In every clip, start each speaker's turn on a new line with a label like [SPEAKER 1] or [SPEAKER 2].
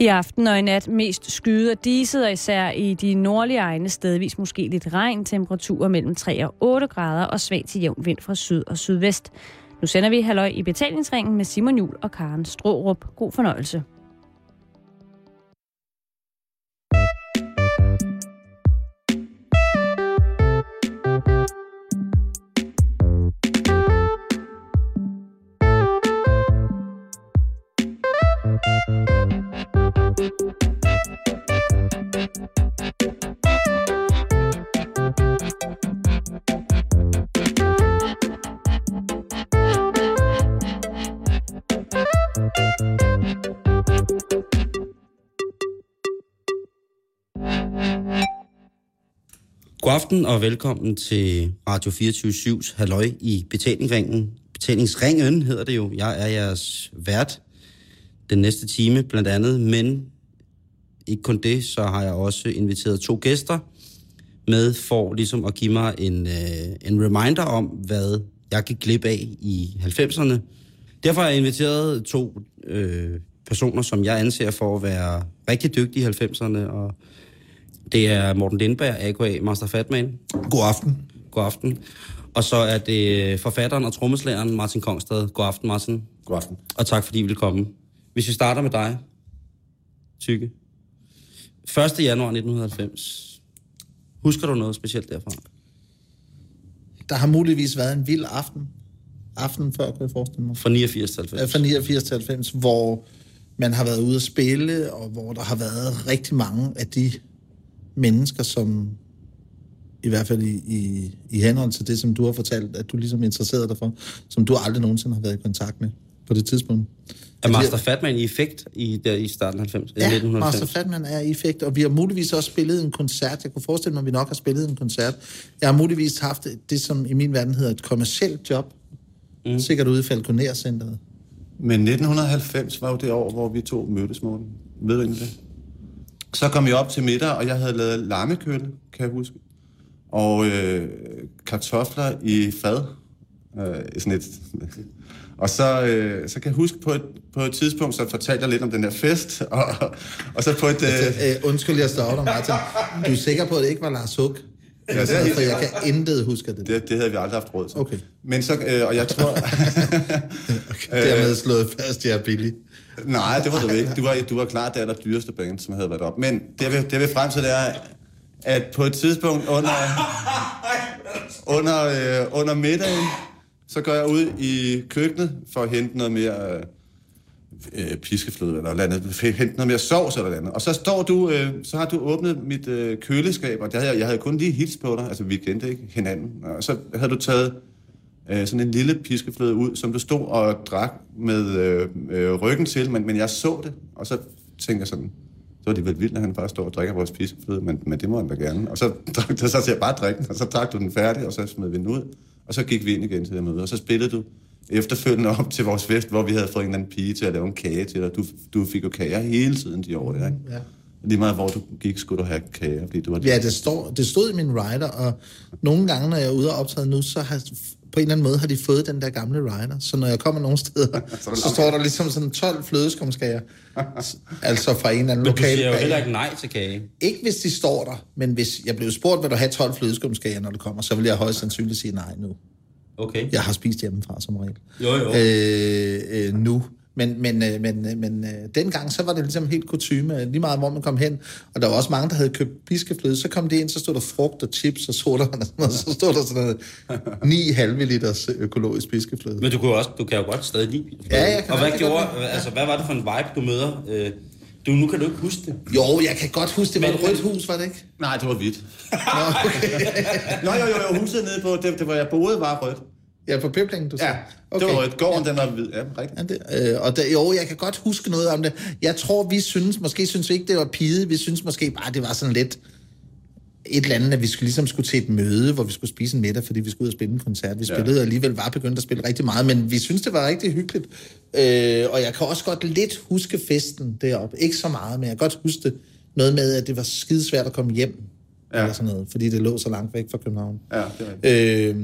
[SPEAKER 1] I aften og i nat mest skyde og diset, og især i de nordlige egne stedvis måske lidt regn, temperaturer mellem 3 og 8 grader og svag til jævn vind fra syd og sydvest. Nu sender vi halløj i betalingsringen med Simon Jul og Karen Strårup. God fornøjelse.
[SPEAKER 2] God aften og velkommen til Radio 24-7's Halløj i betalingsringen. Betalingsringen hedder det jo. Jeg er jeres vært den næste time blandt andet, men ikke kun det, så har jeg også inviteret to gæster med for ligesom at give mig en, øh, en reminder om, hvad jeg gik glip af i 90'erne. Derfor har jeg inviteret to øh, personer, som jeg anser for at være rigtig dygtige i 90'erne, og det er Morten Lindberg, a.k.a. Master Fatman.
[SPEAKER 3] God aften.
[SPEAKER 2] God aften. Og så er det forfatteren og trommeslageren Martin Kongstad. God aften, Martin.
[SPEAKER 3] God aften.
[SPEAKER 2] Og tak fordi I vil komme. Hvis vi starter med dig, Tykke. 1. januar 1990. Husker du noget specielt derfra?
[SPEAKER 3] Der har muligvis været en vild aften. Aften før, kan jeg forestille mig.
[SPEAKER 2] Fra 89 til 90?
[SPEAKER 3] Fra 89 til 90, hvor man har været ude at spille, og hvor der har været rigtig mange af de mennesker, som i hvert fald i, i, i henhold til det, som du har fortalt, at du ligesom interesserede dig for, som du aldrig nogensinde har været i kontakt med på det tidspunkt.
[SPEAKER 2] Er Master Fatman i effekt i, der, i starten af 90?
[SPEAKER 3] Ja,
[SPEAKER 2] 1990?
[SPEAKER 3] Master Fatman er i effekt, og vi har muligvis også spillet en koncert. Jeg kunne forestille mig, at vi nok har spillet en koncert. Jeg har muligvis haft det, som i min verden hedder et kommercielt job. Mm. Sikkert ude i Falconer-centeret.
[SPEAKER 4] Men 1990 var jo det år, hvor vi to mødtes, Morten. Ved du egentlig det? Så kom jeg op til middag, og jeg havde lavet lammekølle, kan jeg huske. Og øh, kartofler i fad. Øh, sådan et. Og så, øh, så kan jeg huske på et, på et tidspunkt, så fortalte jeg lidt om den der fest, og, og så på et... Øh...
[SPEAKER 3] Altså, øh, undskyld, jeg står dig, Martin. Du er sikker på, at det ikke var Lars Hug? Ja, det er, for jeg kan intet huske det.
[SPEAKER 4] det. Det havde vi aldrig haft råd til.
[SPEAKER 3] Okay.
[SPEAKER 4] Men så, øh, og jeg tror...
[SPEAKER 3] okay, dermed slået fast, jeg er billig.
[SPEAKER 4] Nej, det var du ikke. Du var, du var klart det aller dyreste band, som havde været op. Men det, vil, det vil frem til, det er, at på et tidspunkt under, under, øh, under middagen, så går jeg ud i køkkenet for at hente noget mere øh, piskefløde eller andet, hente noget mere sovs eller andet. Og så står du, øh, så har du åbnet mit øh, køleskab, og det havde jeg, jeg havde kun lige hils på dig, altså vi kendte ikke hinanden. Og så havde du taget øh, sådan en lille piskefløde ud, som du stod og drak med øh, øh, ryggen til, men, men jeg så det, og så tænkte jeg sådan, så var det vel vildt, at han bare står og drikker vores piskefløde, men, men det må han da gerne. Og så, så, så jeg bare drikke den, og så drak du den færdig, og så smed vi den ud. Og så gik vi ind igen til det møde, og så spillede du efterfølgende op til vores fest, hvor vi havde fået en eller anden pige til at lave en kage til dig. Du, du fik jo kager hele tiden de år der, ikke?
[SPEAKER 3] Ja.
[SPEAKER 4] Lige meget hvor du gik, skulle du have kager, fordi du var...
[SPEAKER 3] Ja, det, står, det stod i min rider, og nogle gange, når jeg er ude og optræde nu, så har på en eller anden måde har de fået den der gamle rider. Så når jeg kommer nogle steder, så, så står der ligesom sådan 12 flødeskumskager. altså fra en eller anden
[SPEAKER 2] Men du
[SPEAKER 3] lokal
[SPEAKER 2] siger jo
[SPEAKER 3] bag.
[SPEAKER 2] heller ikke nej til kage.
[SPEAKER 3] Ikke hvis de står der, men hvis jeg blev spurgt, vil du have 12 flødeskumskager, når du kommer, så vil jeg højst sandsynligt sige nej nu.
[SPEAKER 2] Okay.
[SPEAKER 3] Jeg har spist hjemmefra som regel.
[SPEAKER 2] Jo, jo.
[SPEAKER 3] Øh, øh, nu. Men, men, øh, men, øh, men øh, dengang, så var det ligesom helt kutume, lige meget hvor man kom hen. Og der var også mange, der havde købt piskefløde. Så kom det ind, så stod der frugt og chips og sodavand og sådan noget. Så stod der sådan noget 9 halve liters økologisk piskefløde.
[SPEAKER 2] Men du kan jo, også, du kan jo godt stadig lide piskefløde.
[SPEAKER 3] Ja, jeg kan
[SPEAKER 2] Og hvad gjorde, altså hvad var det for en vibe, du møder? Du, nu kan du ikke huske det.
[SPEAKER 3] Jo, jeg kan godt huske, det var
[SPEAKER 2] Men-
[SPEAKER 3] et rødt hus, var det ikke?
[SPEAKER 4] Nej, det var hvidt.
[SPEAKER 3] Nå, okay.
[SPEAKER 4] Nå, jo, jo, jo, huset nede på, det, det var jeg boede, var rødt.
[SPEAKER 3] Ja, på Piblingen, du
[SPEAKER 4] Ja,
[SPEAKER 3] sagde.
[SPEAKER 4] det var rødt. Gården, den var hvid. Ja, rigtigt.
[SPEAKER 3] Ja, det, øh, og der, jo, jeg kan godt huske noget om det. Jeg tror, vi synes, måske synes vi ikke, det var pide. Vi synes måske bare, det var sådan lidt et eller andet, at vi skulle, ligesom skulle til et møde, hvor vi skulle spise en middag, fordi vi skulle ud og spille en koncert. Vi spillede ja. alligevel, var begyndt at spille rigtig meget, men vi synes, det var rigtig hyggeligt. Øh, og jeg kan også godt lidt huske festen deroppe. Ikke så meget, men jeg kan godt huske det. Noget med, at det var skidesvært at komme hjem. Ja. Eller sådan noget, fordi det lå så langt væk fra København.
[SPEAKER 4] Ja, det er rigtigt.
[SPEAKER 3] Øh,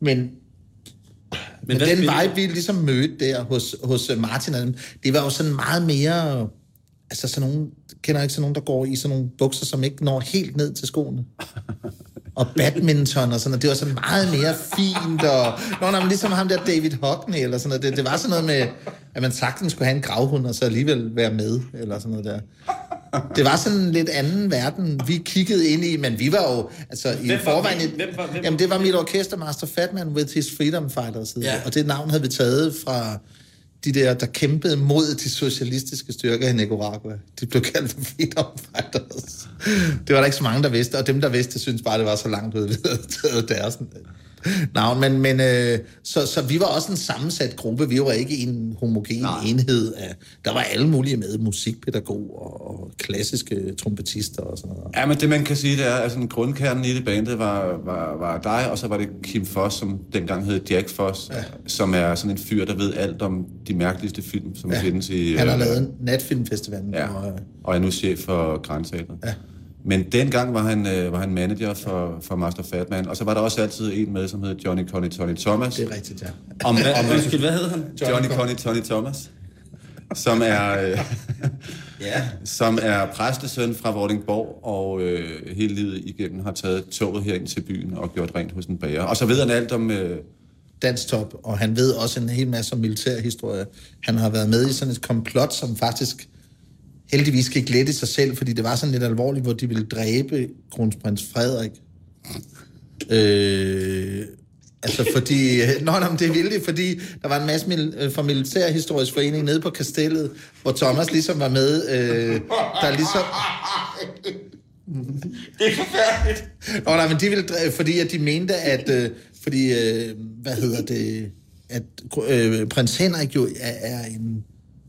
[SPEAKER 3] men men, men den vibe, vi ligesom mødte der hos, hos øh, Martin det var jo sådan meget mere altså sådan nogle, kender ikke sådan nogen, der går i sådan nogle bukser, som ikke når helt ned til skoene. Og badminton og sådan noget. Det var sådan meget mere fint, og når man ligesom ham der David Hockney eller sådan noget. Det, det var sådan noget med, at man sagtens skulle have en gravhund, og så alligevel være med, eller sådan noget der. Det var sådan en lidt anden verden, vi kiggede ind i, men vi var jo, altså i
[SPEAKER 2] Hvem var
[SPEAKER 3] forvejen...
[SPEAKER 2] Hvem var- hvem-
[SPEAKER 3] Jamen, det var mit orkester, Master Fatman with his Freedom Fighters.
[SPEAKER 2] Ja.
[SPEAKER 3] og det navn havde vi taget fra de der, der kæmpede mod de socialistiske styrker i Nicaragua. De blev kaldt for Freedom Fighters. Det var der ikke så mange, der vidste, og dem, der vidste, synes bare, det var så langt ud, vi havde taget deres navn. Men, men øh, så, så vi var også en sammensat gruppe. Vi var ikke en homogen Nej. enhed. Af, der var alle mulige med, musikpædagog og, og klassiske trompetister og sådan noget.
[SPEAKER 4] Ja, men det man kan sige, det er, at sådan, grundkernen i det bandet var, var, var dig, og så var det Kim Foss, som dengang hed Jack Foss, ja. som er sådan en fyr, der ved alt om de mærkeligste film, som ja. findes i...
[SPEAKER 3] Han har
[SPEAKER 4] øh,
[SPEAKER 3] lavet Natfilmfestivalen.
[SPEAKER 4] Ja,
[SPEAKER 3] Og, øh,
[SPEAKER 4] og er nu chef for Grænteatret.
[SPEAKER 3] Ja.
[SPEAKER 4] Men dengang var han, øh, var han manager for, for Master Fatman, og så var der også altid en med, som hed Johnny Connie Tony Thomas.
[SPEAKER 3] det er rigtigt, ja.
[SPEAKER 4] Om, om,
[SPEAKER 2] undskyld, hvad hedder han?
[SPEAKER 4] Johnny Connie Tony Thomas, som er, øh,
[SPEAKER 2] Ja.
[SPEAKER 4] som er præstesøn fra Vordingborg, og øh, hele livet igennem har taget toget herind til byen og gjort rent hos en bager. Og så ved han alt om... Øh,
[SPEAKER 3] danstop, og han ved også en hel masse om militærhistorie. Han har været med i sådan et komplot, som faktisk heldigvis gik let i sig selv, fordi det var sådan lidt alvorligt, hvor de ville dræbe kronprins Frederik. Øh, altså fordi... Nå, nå, det ville de, fordi der var en masse mil, øh, fra Militærhistorisk Forening nede på kastellet, hvor Thomas ligesom var med, øh, der ligesom...
[SPEAKER 2] Det er forfærdeligt.
[SPEAKER 3] Nå, nej, men de ville, dræ- fordi at de mente, at, øh, fordi, øh, hvad hedder det, at øh, prins Henrik jo er, er en,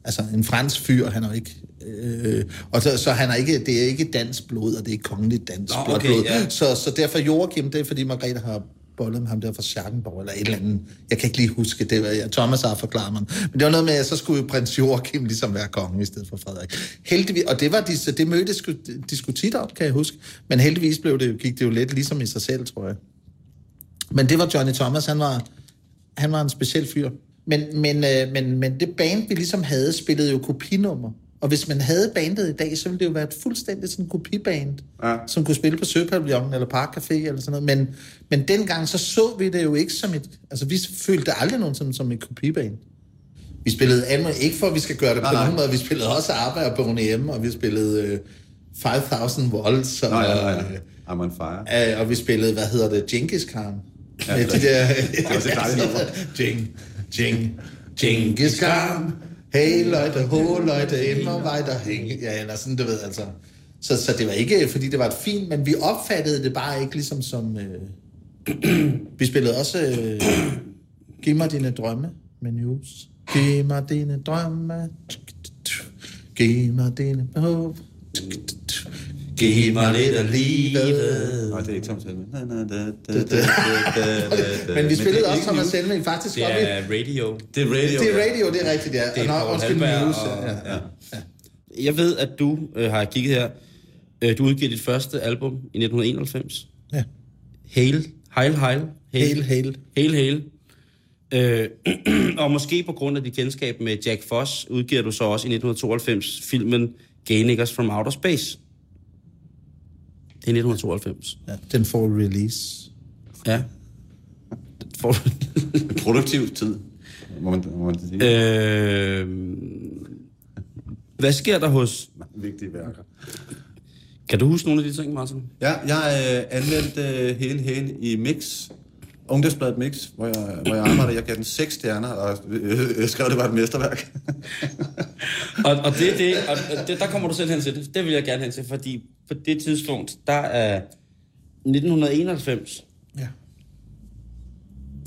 [SPEAKER 3] altså en fransk fyr, han er ikke, øh, og så, så han er ikke, det er ikke dansk blod, og det er ikke kongeligt dansk
[SPEAKER 2] Nå, okay,
[SPEAKER 3] blod.
[SPEAKER 2] ja.
[SPEAKER 3] Så, så derfor Joachim, det er fordi Margrethe har bollet med ham der fra Schackenborg, eller et eller andet. Jeg kan ikke lige huske det. Var, jeg, Thomas har forklaret mig. Men det var noget med, at så skulle prins Joachim ligesom være konge i stedet for Frederik. Heldigvis, og det, var de, så det mødte de skulle tit op, kan jeg huske. Men heldigvis blev det, gik det jo lidt ligesom i sig selv, tror jeg. Men det var Johnny Thomas, han var, han var en speciel fyr. Men, men, øh, men, men det band, vi ligesom havde, spillede jo kopinummer. Og hvis man havde bandet i dag, så ville det jo være et fuldstændig sådan kopiband,
[SPEAKER 4] Ja.
[SPEAKER 3] som kunne spille på Søpavillonen eller Park Café eller sådan noget. Men, men dengang så så vi det jo ikke som et... Altså, vi følte det aldrig nogensinde som et kopiband. Vi spillede Alma, ikke for, at vi skal gøre det på
[SPEAKER 4] Nej, nej.
[SPEAKER 3] nogen måde, vi spillede også Arbejder på Boniem, og vi spillede øh, 5000 Volts, og,
[SPEAKER 4] nej, nej,
[SPEAKER 3] øh,
[SPEAKER 4] nej. I'm on fire.
[SPEAKER 3] Øh, og vi spillede, hvad hedder det, Genghis Khan.
[SPEAKER 4] Ja,
[SPEAKER 3] Ja,
[SPEAKER 4] det
[SPEAKER 3] de der...
[SPEAKER 4] det var så dejligt nummer.
[SPEAKER 3] Jing, Jing, Genghis Khan. Hey, Leute, ho, Leute, immer weiter hænge. Ja, eller sådan, du ved, altså. Så, så det var ikke, fordi det var et fint, men vi opfattede det bare ikke ligesom som... Øh... vi spillede også øh... Giv mig dine drømme med news. Giv mig dine drømme. Giv mig dine håb.
[SPEAKER 2] Giv mig lidt af livet.
[SPEAKER 4] Nej, det er ikke Thomas Helme.
[SPEAKER 3] Men vi spillede også Thomas
[SPEAKER 4] news.
[SPEAKER 3] Helming faktisk
[SPEAKER 2] Det
[SPEAKER 3] i...
[SPEAKER 2] er radio.
[SPEAKER 4] Det er radio.
[SPEAKER 3] Det er radio, det er rigtigt, ja.
[SPEAKER 2] Det er Paul Halberg og-
[SPEAKER 3] ja.
[SPEAKER 2] ja. Jeg ved, at du øh, har kigget her. Øh, du udgiver dit første album i 1991.
[SPEAKER 3] Ja.
[SPEAKER 2] Hail. Heil, heil.
[SPEAKER 3] Hail, hail.
[SPEAKER 2] Hail, hail. Øh, og måske på grund af dit kendskab med Jack Foss, udgiver du så også i 1992 filmen Gay Niggers from Outer Space. Det er 1992.
[SPEAKER 3] ja. Den får release.
[SPEAKER 2] Ja. For,
[SPEAKER 4] Produktiv tid, må man, må man sige.
[SPEAKER 2] øh, hvad sker der hos...
[SPEAKER 4] Vigtige værker.
[SPEAKER 2] Kan du huske nogle af de ting, Martin?
[SPEAKER 4] Ja, jeg øh, anmeldte øh, hele hele i Mix, Ungdomsbladet Mix, hvor jeg, hvor jeg arbejdede. Jeg gav den seks stjerner, og øh, jeg skrev, det var et mesterværk.
[SPEAKER 2] Og, og, det, det, og det, der kommer du selv hen til det. Det vil jeg gerne hen til, fordi på det tidspunkt, der er 1991,
[SPEAKER 3] Ja.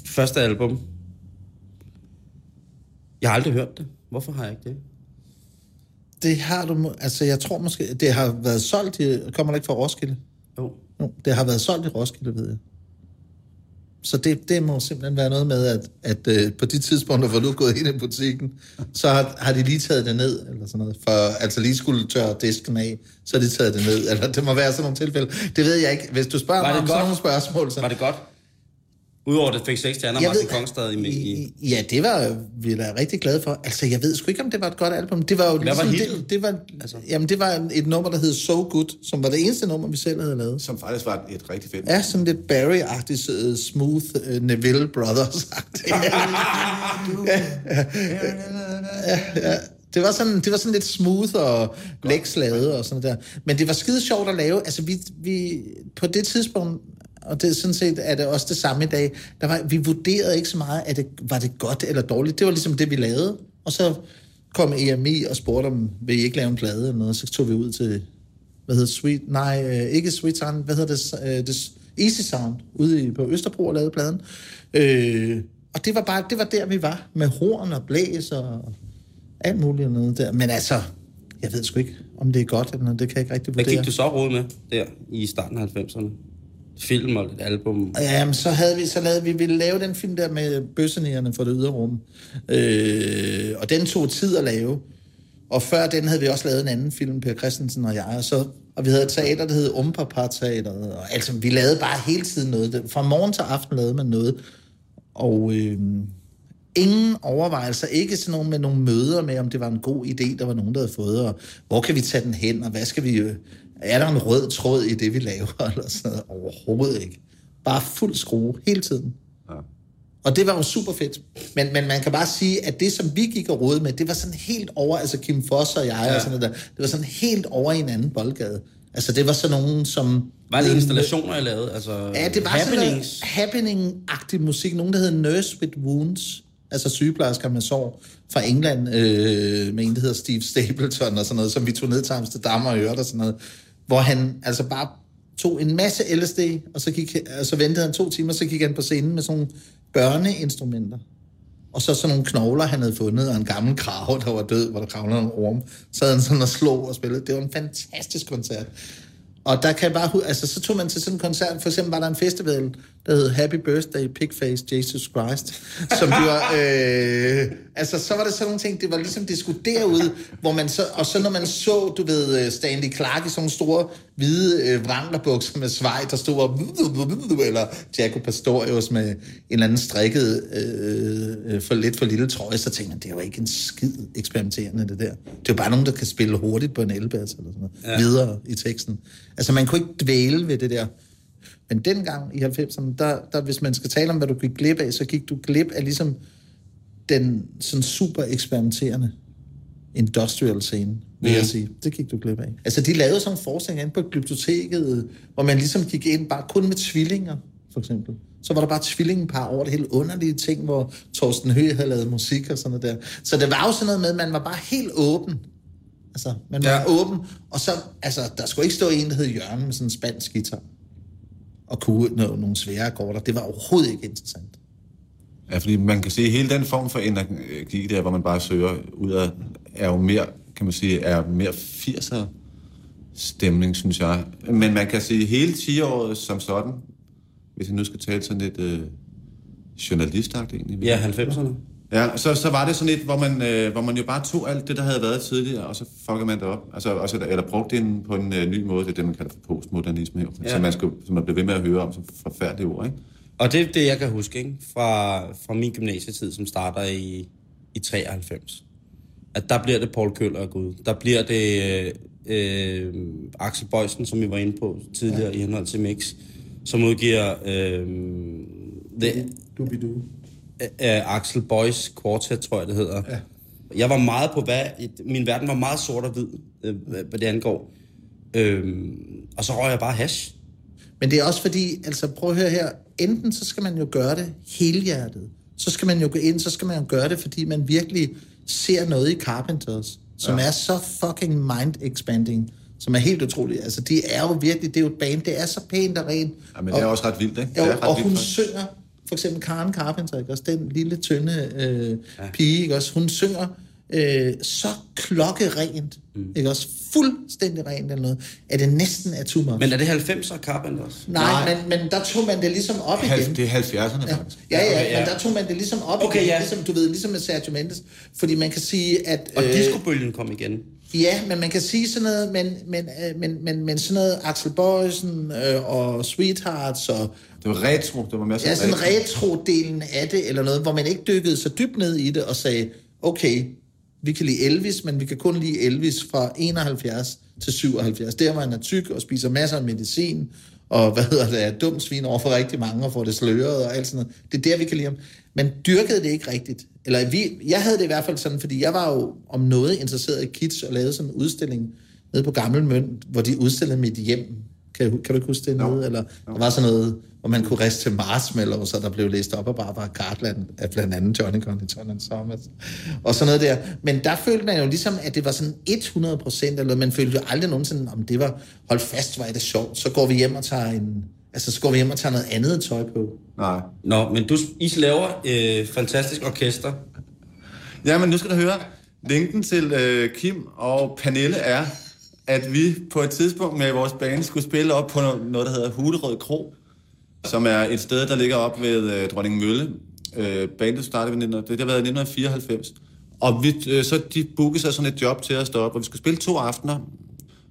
[SPEAKER 2] første album. Jeg har aldrig hørt det. Hvorfor har jeg ikke det?
[SPEAKER 3] Det har du... Altså, jeg tror måske... Det har været solgt i... Kommer der ikke fra Roskilde?
[SPEAKER 2] Jo.
[SPEAKER 3] Jo, det har været solgt i Roskilde, ved jeg. Så det, det må simpelthen være noget med, at, at øh, på de tidspunkter, hvor du er gået ind i butikken, så har, har de lige taget det ned, eller sådan noget. For altså lige skulle tørre disken af, så har de taget det ned. Eller det må være sådan nogle tilfælde. Det ved jeg ikke. Hvis du spørger mig om sådan
[SPEAKER 2] godt?
[SPEAKER 3] nogle spørgsmål, så...
[SPEAKER 2] Var det godt? Udover det fik seks stjerner,
[SPEAKER 3] Jeg
[SPEAKER 2] Martin Kongstad i, i,
[SPEAKER 3] Ja, det var vi da rigtig glade for. Altså, jeg ved sgu ikke, om det var et godt album. Det var jo
[SPEAKER 2] Hvad var
[SPEAKER 3] ligesom,
[SPEAKER 2] hittet?
[SPEAKER 3] det, det var, altså. Jamen, det var et nummer, der hed So Good, som var det eneste nummer, vi selv havde lavet.
[SPEAKER 4] Som faktisk var et rigtig fedt.
[SPEAKER 3] Ja, sådan lidt Barry-agtigt, uh, smooth uh, Neville Brothers-agtigt. ja, ja, ja. Det var, sådan, det var sådan lidt smooth og læksladet og sådan der. Men det var skide sjovt at lave. Altså, vi, vi, på det tidspunkt, og det er sådan set er det også det samme i dag, der var, vi vurderede ikke så meget, at det, var det godt eller dårligt. Det var ligesom det, vi lavede. Og så kom EMI og spurgte om, vil I ikke lave en plade eller noget? Så tog vi ud til, hvad hedder Sweet, nej, øh, ikke Sweet Sound, hvad hedder det, øh, det Easy Sound, ude i, på Østerbro og lavede pladen. Øh, og det var bare, det var der, vi var, med horn og blæs og alt muligt og noget der. Men altså, jeg ved sgu ikke, om det er godt eller noget, det kan jeg ikke rigtig
[SPEAKER 2] Hvad
[SPEAKER 3] vurdere.
[SPEAKER 2] gik du så råd med der i starten af 90'erne? Film og et album?
[SPEAKER 3] Jamen, så havde vi, så lavede vi, ville lave den film der med bøssenierne for det ydre rum. Øh, og den tog tid at lave. Og før den havde vi også lavet en anden film, Per Christensen og jeg, og, så, og vi havde et teater, der hed Umpapar-teateret. og altså, vi lavede bare hele tiden noget. Fra morgen til aften lavede man noget. Og øh, ingen overvejelser, ikke sådan nogen med nogle møder med, om det var en god idé, der var nogen, der havde fået, og hvor kan vi tage den hen, og hvad skal vi... Øh, er der en rød tråd i det, vi laver, eller sådan noget? Overhovedet ikke. Bare fuld skrue hele tiden.
[SPEAKER 4] Ja.
[SPEAKER 3] Og det var jo super fedt. Men, men man kan bare sige, at det, som vi gik og rådede med, det var sådan helt over, altså Kim Foss og jeg ja. og sådan noget der, det var sådan helt over i en anden boldgade. Altså det var sådan nogen, som...
[SPEAKER 2] Var det installationer, jeg lavede? Altså,
[SPEAKER 3] Ja, det var
[SPEAKER 2] happenings?
[SPEAKER 3] sådan noget happening-agtig musik. Nogen, der hed Nurse with Wounds. Altså sygeplejersker med sår fra England, øh, med en, der hedder Steve Stapleton og sådan noget, som vi tog ned til Amsterdam og hørte og sådan noget. Hvor han altså bare tog en masse LSD, og så, gik, og så ventede han to timer, så gik han på scenen med sådan nogle børneinstrumenter. Og så sådan nogle knogler, han havde fundet, og en gammel krav, der var død, hvor der kravlede en orm. Så havde han sådan og slog og spillede. Det var en fantastisk koncert. Og der kan jeg bare altså så tog man til sådan en koncert, for eksempel var der en festival, der hed Happy Birthday Pigface Jesus Christ, som de var, øh, altså så var der sådan nogle ting, det var ligesom, det skulle derud, hvor man så, og så når man så, du ved, øh, Stanley Clark i sådan nogle store, hvide øh, vranglerbukser med svej, der stod og, eller Jaco Pastorius med en eller anden strikket, øh, øh, for lidt for lille trøje, så tænkte man, det er jo ikke en skid eksperimenterende, det der. Det er jo bare nogen, der kan spille hurtigt på en elbass eller sådan noget, ja. videre i teksten. Altså, man kunne ikke dvæle ved det der. Men dengang i 90'erne, der, der, hvis man skal tale om, hvad du gik glip af, så gik du glip af ligesom den sådan super eksperimenterende industrial scene, vil mm. jeg sige. Det gik du glip af. Altså, de lavede sådan en forskning inde på biblioteket, hvor man ligesom gik ind bare kun med tvillinger, for eksempel. Så var der bare tvillingepar over det hele underlige ting, hvor Torsten Høgh havde lavet musik og sådan noget der. Så det var jo sådan noget med, at man var bare helt åben. Altså, man var
[SPEAKER 2] Ja.
[SPEAKER 3] åben, og så, altså, der skulle ikke stå en, der hed Jørgen med sådan en spansk guitar og kunne nå, nogle svære akkorder. Det var overhovedet ikke interessant.
[SPEAKER 4] Ja, fordi man kan sige, at hele den form for energi der, hvor man bare søger ud af, er jo mere, kan man sige, er mere 80'er stemning, synes jeg. Men man kan sige, hele 10-året som sådan, hvis jeg nu skal tale sådan lidt øh, journalistagtigt egentlig.
[SPEAKER 2] Ja, 90'erne.
[SPEAKER 4] Ja, så, så var det sådan lidt, hvor man, øh, hvor man jo bare tog alt det, der havde været tidligere, og så fucker man det op. Altså, også, eller brugte det på en øh, ny måde. Det er det, man kalder for postmodernisme. Jo. Ja. Så man, skulle, som man blev ved med at høre om som forfærdelige ord, ikke?
[SPEAKER 2] Og det er det, jeg kan huske, ikke? Fra, fra min gymnasietid, som starter i, i 93. At der bliver det Paul Køller og Gud. Der bliver det øh, Axel Bøjsen, som vi var inde på tidligere ja. i henhold til Mix, som udgiver øh, the,
[SPEAKER 3] Dubidu.
[SPEAKER 2] Øh, Axel Boys Quartet, tror jeg det hedder. Ja. Jeg var meget på hvad... Min verden var meget sort og hvid, øh, hvad det angår. Øh, og så røg jeg bare hash.
[SPEAKER 3] Men det er også fordi, altså prøv at høre her, enten så skal man jo gøre det helhjertet, så skal man jo gå ind, så skal man jo gøre det, fordi man virkelig ser noget i Carpenters, som ja. er så fucking mind-expanding, som er helt utroligt. Altså, de er jo virkelig, det er jo et band, det er så pænt og rent.
[SPEAKER 4] Ja, men det er også ret vildt, ikke? Det er ret
[SPEAKER 3] og
[SPEAKER 4] vildt,
[SPEAKER 3] hun
[SPEAKER 4] faktisk.
[SPEAKER 3] synger, for eksempel Karen Carpenter, ikke også? Den lille, tynde øh, ja. pige, ikke også? Hun synger øh, så klokkerent, mm. ikke også? Fuldstændig rent eller noget, at det næsten er too much.
[SPEAKER 2] Men er det 90'er Carpenters?
[SPEAKER 3] Nej,
[SPEAKER 4] Nej.
[SPEAKER 3] Men, men der tog man det ligesom op
[SPEAKER 4] Halv,
[SPEAKER 3] igen.
[SPEAKER 4] det er 70'erne
[SPEAKER 3] Ja,
[SPEAKER 4] faktisk.
[SPEAKER 3] ja, ja,
[SPEAKER 2] Okay, ja.
[SPEAKER 3] men der tog man det ligesom op
[SPEAKER 2] Okay,
[SPEAKER 3] igen,
[SPEAKER 2] ja.
[SPEAKER 3] ligesom, du ved, ligesom med Sergio Mendes. Fordi man kan sige, at...
[SPEAKER 2] Og
[SPEAKER 3] øh,
[SPEAKER 2] discobølgen kom igen.
[SPEAKER 3] Ja, men man kan sige sådan noget, men, men, øh, men, men, men sådan noget Axel Boysen øh, og Sweethearts og
[SPEAKER 4] Det var retro, det var mere
[SPEAKER 3] ja, sådan
[SPEAKER 4] retro.
[SPEAKER 3] retro-delen af det, eller noget, hvor man ikke dykkede så dybt ned i det og sagde, okay, vi kan lide Elvis, men vi kan kun lide Elvis fra 71 til 77. Der, hvor han er tyk og spiser masser af medicin, og hvad hedder det, er dum svin over for rigtig mange, og får det sløret og alt sådan noget. Det er der, vi kan lide ham. Men dyrkede det ikke rigtigt. Eller vi, jeg havde det i hvert fald sådan, fordi jeg var jo om noget interesseret i kitsch, og lavede sådan en udstilling nede på Gammel Mønt, hvor de udstillede mit hjem. Kan, kan du ikke huske det nede? Eller der var sådan noget, hvor man kunne riste til marshmallow, så der blev læst op af Barbara Cartland af blandt andet Johnny Conditon and Thomas. Og sådan noget der. Men der følte man jo ligesom, at det var sådan 100 procent, eller man følte jo aldrig nogensinde, om det var, hold fast, var det sjovt. Så går vi hjem og tager en, altså så går vi hjem og tager noget andet tøj på.
[SPEAKER 4] Nej.
[SPEAKER 2] Nå, men du, I laver øh, fantastisk orkester.
[SPEAKER 4] Ja, men nu skal du høre. Linken til øh, Kim og Pernille er, at vi på et tidspunkt med vores band skulle spille op på no- noget, der hedder Hulerød Kro, som er et sted, der ligger op ved øh, Dronning Mølle. Øh, bandet startede ved 19, det, det har været i 1994. Og vi, øh, så de bookede sig sådan et job til at stå op, og vi skulle spille to aftener.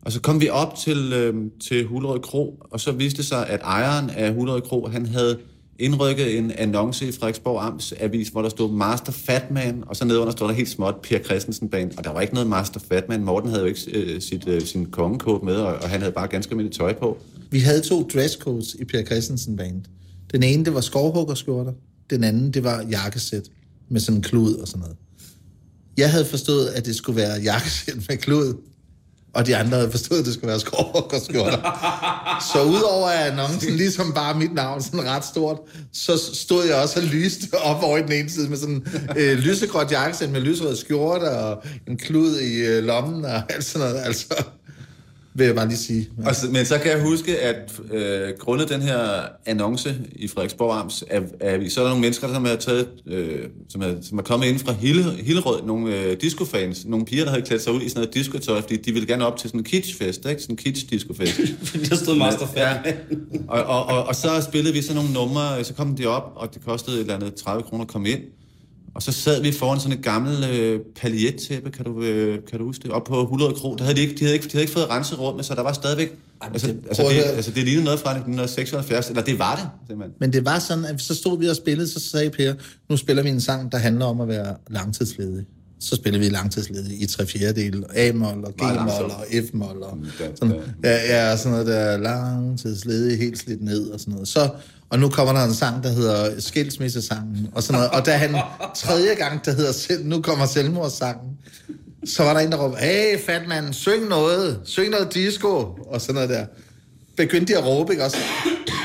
[SPEAKER 4] Og så kom vi op til, øh, til Hulrød Kro, og så viste det sig, at ejeren af Hulrød Kro, han havde indrykket en annonce i Frederiksborg Amts avis, hvor der stod Master Fatman, og så nedenunder stod der helt småt Per Christensen Band, og der var ikke noget Master Fatman. Morten havde jo ikke øh, sit, øh, sin kongekåb med, og, og han havde bare ganske almindeligt tøj på.
[SPEAKER 3] Vi havde to dresscodes i Per Christensen Band. Den ene, det var skovhuggerskjorter. Den anden, det var jakkesæt med sådan en klud og sådan noget. Jeg havde forstået, at det skulle være jakkesæt med klud, og de andre havde forstået, at det skulle være skovhuggerskjorter. så udover at annoncen ligesom bare mit navn sådan ret stort, så stod jeg også og lyste op over i den ene side med sådan øh, lysegråt jakkesæt med lyserød skjorte og en klud i øh, lommen og alt sådan noget. Altså, vil jeg bare lige sige.
[SPEAKER 4] Og så, men så kan jeg huske, at øh, grundet den her annonce i Frederiksborg Amts, er, er vi, så er der nogle mennesker, som er, taget, øh, som er, som er kommet ind fra Hille, Hillerød, nogle øh, discofans, nogle piger, der havde klædt sig ud i sådan noget discotøj, fordi de ville gerne op til sådan en kitschfest, ikke? Sådan en kitsch-discofest.
[SPEAKER 2] Fordi der stod Master
[SPEAKER 4] Ja. Og, og, og, og så spillede vi sådan nogle numre, så kom de op, og det kostede et eller andet 30 kroner at komme ind. Og så sad vi foran sådan et gammelt øh, paljettæppe, kan du, øh, kan du huske det, op på Hullerød Kro. Der havde de, ikke, de, havde ikke, de havde ikke fået renset rummet, så der var stadigvæk... altså,
[SPEAKER 3] det-
[SPEAKER 4] altså, det, altså, det lignede noget fra 1976, eller det var det, simpelthen.
[SPEAKER 3] Men det var sådan, at så stod vi og spillede, så sagde Per, nu spiller vi en sang, der handler om at være langtidsledig. Så spiller vi langtidsledig i tre fjerdedel, A-mol og G-mol og F-mol og
[SPEAKER 4] Ja,
[SPEAKER 3] sådan,
[SPEAKER 4] ja,
[SPEAKER 3] ja, sådan noget der langtidsledig, helt slidt ned og sådan noget. Så, og nu kommer der en sang, der hedder Skilsmissesangen og sådan noget. Og da han tredje gang, der hedder nu kommer selvmordssangen, så var der en, der råbte, hey, fat mand, syng noget, syng noget disco, og sådan noget der. Begyndte de at råbe, ikke også?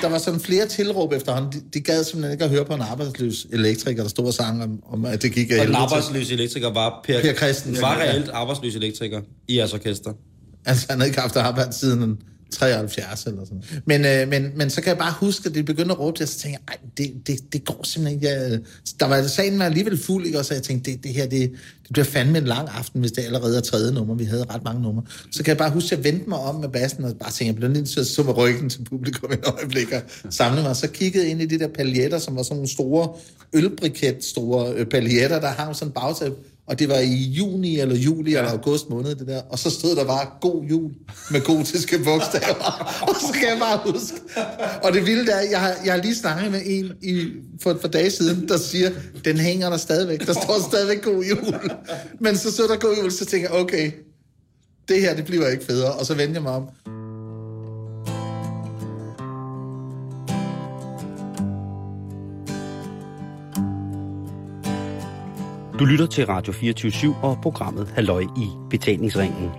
[SPEAKER 3] Der var sådan flere tilråb efterhånden. De, de gad simpelthen ikke at høre på en arbejdsløs elektriker, der stod og sang om, om at det gik af
[SPEAKER 2] Og
[SPEAKER 3] til.
[SPEAKER 2] arbejdsløse elektriker var Per,
[SPEAKER 3] Per Christensen.
[SPEAKER 2] Var reelt arbejdsløs elektriker i jeres orkester.
[SPEAKER 3] Altså, han havde ikke haft arbejde siden en 73 eller sådan. Men, øh, men, men så kan jeg bare huske, at det begyndte at råbe til, og så tænkte jeg, det, det, det går simpelthen ikke. Jeg, øh, der var sagen var alligevel fuld, ikke? Og så jeg tænkte, det, det her, det, det bliver fandme en lang aften, hvis det allerede er tredje nummer. Vi havde ret mange numre. Så kan jeg bare huske, at jeg vendte mig om med bassen, og bare tænkte, jeg bliver nødt til at summe med ryggen til publikum i et øjeblik og samle mig. Så kiggede jeg ind i de der paljetter, som var sådan nogle store ølbriket, store øh, paljetter, der hang sådan bagtæp. Og det var i juni eller juli ja. eller august måned, det der. Og så stod der bare, god jul, med gotiske bogstaver. og så kan jeg bare huske. Og det vilde er, jeg har, jeg har lige snakket med en i, for et par dage siden, der siger, den hænger der stadigvæk. Der står stadigvæk god jul. Men så så der god jul, så tænker jeg, okay, det her, det bliver ikke federe. Og så vendte jeg mig om.
[SPEAKER 2] Du lytter til Radio 24 og programmet Halløj i betalingsringen.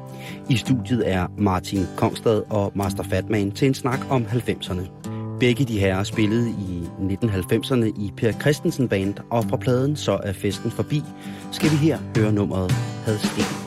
[SPEAKER 2] I studiet er Martin Kongstad og Master Fatman til en snak om 90'erne. Begge de herrer spillede i 1990'erne i Per Christensen Band, og fra pladen Så er festen forbi, skal vi her høre nummeret
[SPEAKER 5] Had Sten.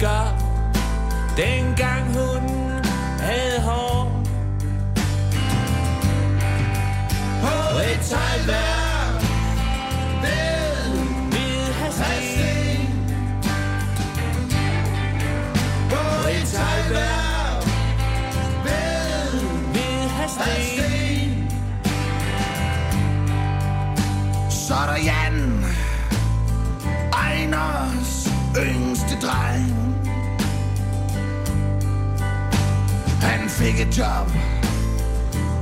[SPEAKER 5] Husker dengang hun havde hår. På et teglværk ved, ved Hasten. På et teglværk ved, ved Hasten. Så er der fik et job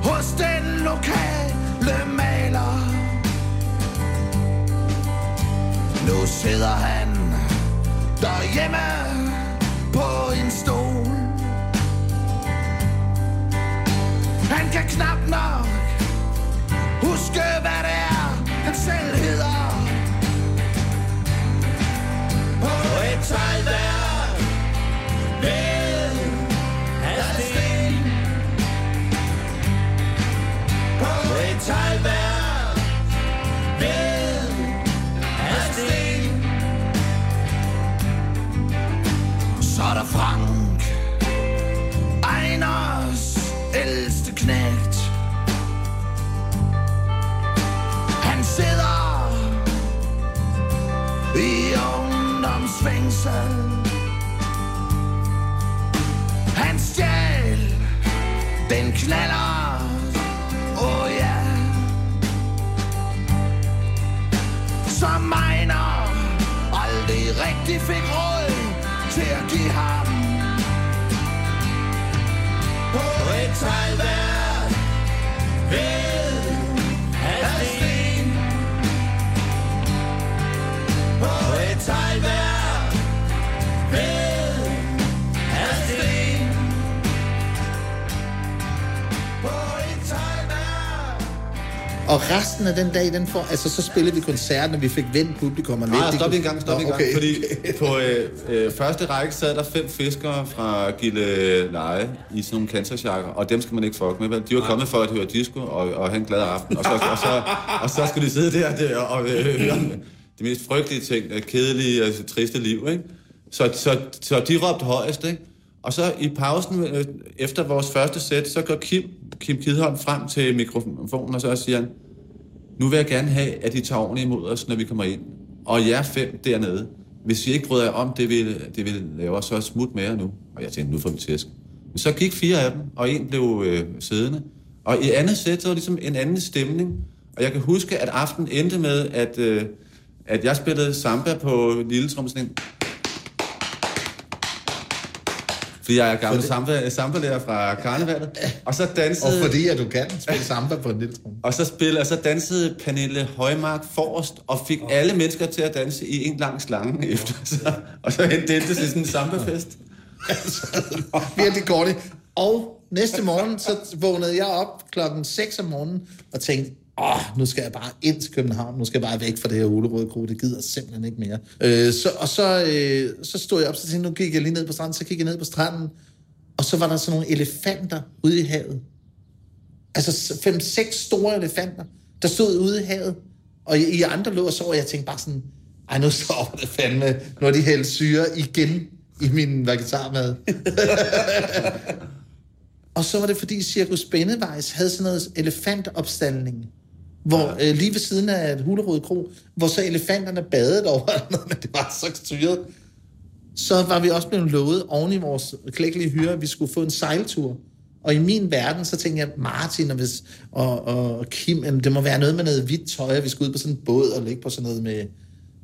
[SPEAKER 5] hos den lokale maler. Nu sidder han derhjemme på en stol. Han kan knap nok huske, hvad det er, han selv hedder. På et teglværk På et teglværk ved Så er der Frank, Ejners ældste knægt. Han sidder i ungdomsfængsel. Han stjal den knaller, Som mig, når aldrig rigtig fik råd til at give ham.
[SPEAKER 3] Og resten af den dag, den får, altså så spillede vi koncerten, og vi fik vendt publikum. Og
[SPEAKER 4] Nej, stop en gang, stop
[SPEAKER 3] Nå,
[SPEAKER 4] en gang.
[SPEAKER 3] okay.
[SPEAKER 4] Fordi på øh, øh, første række sad der fem fiskere fra Gille Leje i sådan nogle cancersjakker, og dem skal man ikke fuck med. vel? De var kommet for at høre disco og, og have en glad aften, og så, og så, og så skulle de sidde der, der og øh, høre de mest frygtelige ting, øh, kedelige, altså, triste liv, ikke? Så, så, så de råbte højest, ikke? Og så i pausen, øh, efter vores første sæt, så går Kim, Kim Kidholm frem til mikrofonen, og så siger han, nu vil jeg gerne have, at I tager ordentligt imod os, når vi kommer ind. Og jer fem dernede, hvis I ikke bryder jer om det, vi, det vi laver, så smut med jer nu. Og jeg tænkte, nu får vi tæsk. Men så gik fire af dem, og en blev øh, siddende. Og i andet sæt, så var det ligesom en anden stemning. Og jeg kan huske, at aftenen endte med, at, øh, at jeg spillede samba på lille trommeslin. Fordi jeg er gammel samba, samba fra karnevalet. Og så dansede...
[SPEAKER 3] Og fordi at du kan spille samba på en lille trum.
[SPEAKER 4] Og så, spillede, og så dansede Pernille Højmark forrest, og fik alle mennesker til at danse i en lang slange efter sig. Og så endte det til sådan en sambafest.
[SPEAKER 3] Virkelig korte. Og næste morgen, så vågnede jeg op klokken 6 om morgenen og tænkte, åh, nu skal jeg bare ind til København, nu skal jeg bare væk fra det her ulerøde kro, det gider simpelthen ikke mere. Øh, så, og så, øh, så stod jeg op, så tænkte jeg, nu gik jeg lige ned på stranden, så gik jeg ned på stranden, og så var der sådan nogle elefanter ude i havet. Altså fem-seks store elefanter, der stod ude i havet, og i, i andre lå og så, og jeg tænkte bare sådan, ej, nu står det fandme. når de hældt syre igen i min vegetarmad. og så var det, fordi Cirkus Bennevejs havde sådan noget elefantopstandning. Hvor øh, lige ved siden af Hulerød Kro, hvor så elefanterne badede over, men det var så styret. Så var vi også blevet lovet oven i vores klækkelige hyre, at vi skulle få en sejltur. Og i min verden, så tænkte jeg, Martin og, hvis, og, og Kim, jamen, det må være noget med noget hvidt tøj, og vi skal ud på sådan en båd og ligge på sådan noget med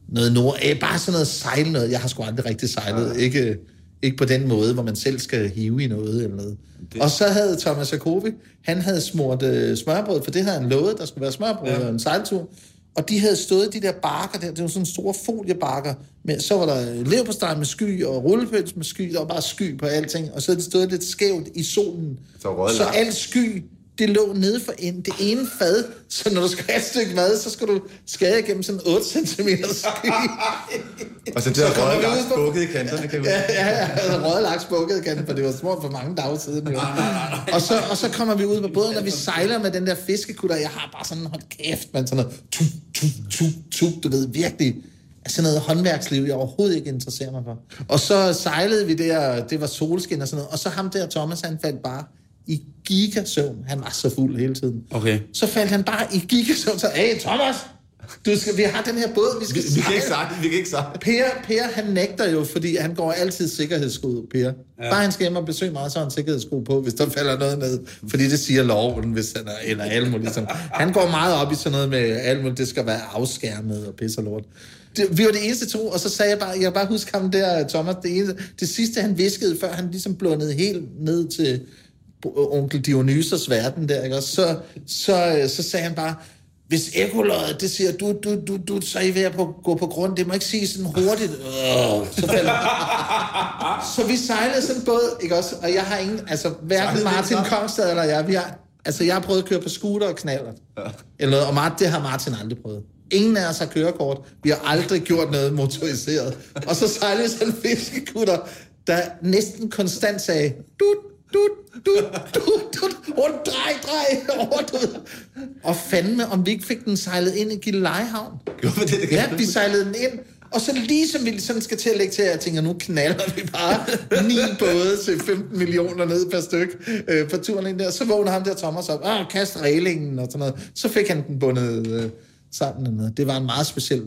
[SPEAKER 3] noget nord... Eh, bare sådan noget sejl noget. Jeg har sgu aldrig rigtig sejlet. Ja. Ikke, ikke på den måde, hvor man selv skal hive i noget eller noget. Det... Og så havde Thomas Jacobi, han havde smurt øh, smørbrød, for det havde han lovet, der skulle være smørbrød ja. og en sejltur. Og de havde stået de der bakker der, det var sådan store foliebakker, med, så var der leverpostej med sky og rullepøls med sky, der var bare sky på alting, og så havde de stået lidt skævt i solen.
[SPEAKER 4] Så,
[SPEAKER 3] så alt sky, det lå nede for en, det ene fad, så når du skal have et stykke mad, så skal du skære igennem sådan 8 cm sky.
[SPEAKER 4] og så har røget laks bukket i kanterne, kan vi
[SPEAKER 3] Ja, ja, ja, altså røget laks bukket i kanten, for det var smurt for mange dage siden. Jo. og, så, og så kommer vi ud på båden, og vi sejler med den der fiskekutter. Jeg har bare sådan, hold kæft, man, sådan noget, tuk, tuk, tuk, tuk, du ved, virkelig sådan noget håndværksliv, jeg overhovedet ikke interesserer mig for. Og så sejlede vi der, det var solskin og sådan noget, og så ham der, Thomas, han faldt bare i gigasøvn. Han var så fuld hele tiden.
[SPEAKER 2] Okay.
[SPEAKER 3] Så faldt han bare i gigasøvn, så, hey Thomas, du skal, vi har den her båd, vi skal
[SPEAKER 4] Vi, vi kan ikke sagt vi kan ikke sagt.
[SPEAKER 3] Per, per, han nægter jo, fordi han går altid sikkerhedssko, Per. Ja. Bare han skal hjem og besøge mig, så har han sikkerhedssko på, hvis der falder noget ned. Fordi det siger loven, hvis han er, eller alt muligt. Ligesom. Han går meget op i sådan noget med alt muligt, det skal være afskærmet og pisse og lort. Det, vi var det eneste to, og så sagde jeg bare, jeg kan bare huske ham der, Thomas, det, eneste, det sidste han viskede, før han ligesom blundede helt ned til onkel Dionysos verden der, ikke? Og så, så, så sagde han bare, hvis ekoløjet, det siger, du, du, du, du, så er I ved at på, gå på grund. Det må ikke sige sådan hurtigt. Øh, så, falder. så vi sejlede sådan en båd, ikke også? Og jeg har ingen, altså hverken Martin Kongstad eller jeg, vi har, altså jeg har prøvet at køre på scooter og knaller. Ja. Eller og Martin, det har Martin aldrig prøvet. Ingen af os har kørekort. Vi har aldrig gjort noget motoriseret. Og så sejlede sådan en fiskekutter, der næsten konstant sagde, dut, dut, dut, dut, dut, rundt, drej, drej, du ved. Og fandme, om vi ikke fik den sejlet ind i Gillelejehavn.
[SPEAKER 4] Gjorde det? det
[SPEAKER 3] Ja, vi sejlede den ind, og så lige som vi sådan skal til at lægge til, at jeg tænker, nu knaller vi bare ni både til 15 millioner ned per styk øh, på turen ind der. Så vågner ham der Thomas op, ah, kast reglingen og sådan noget. Så fik han den bundet øh, sammen. Noget. Det var en meget speciel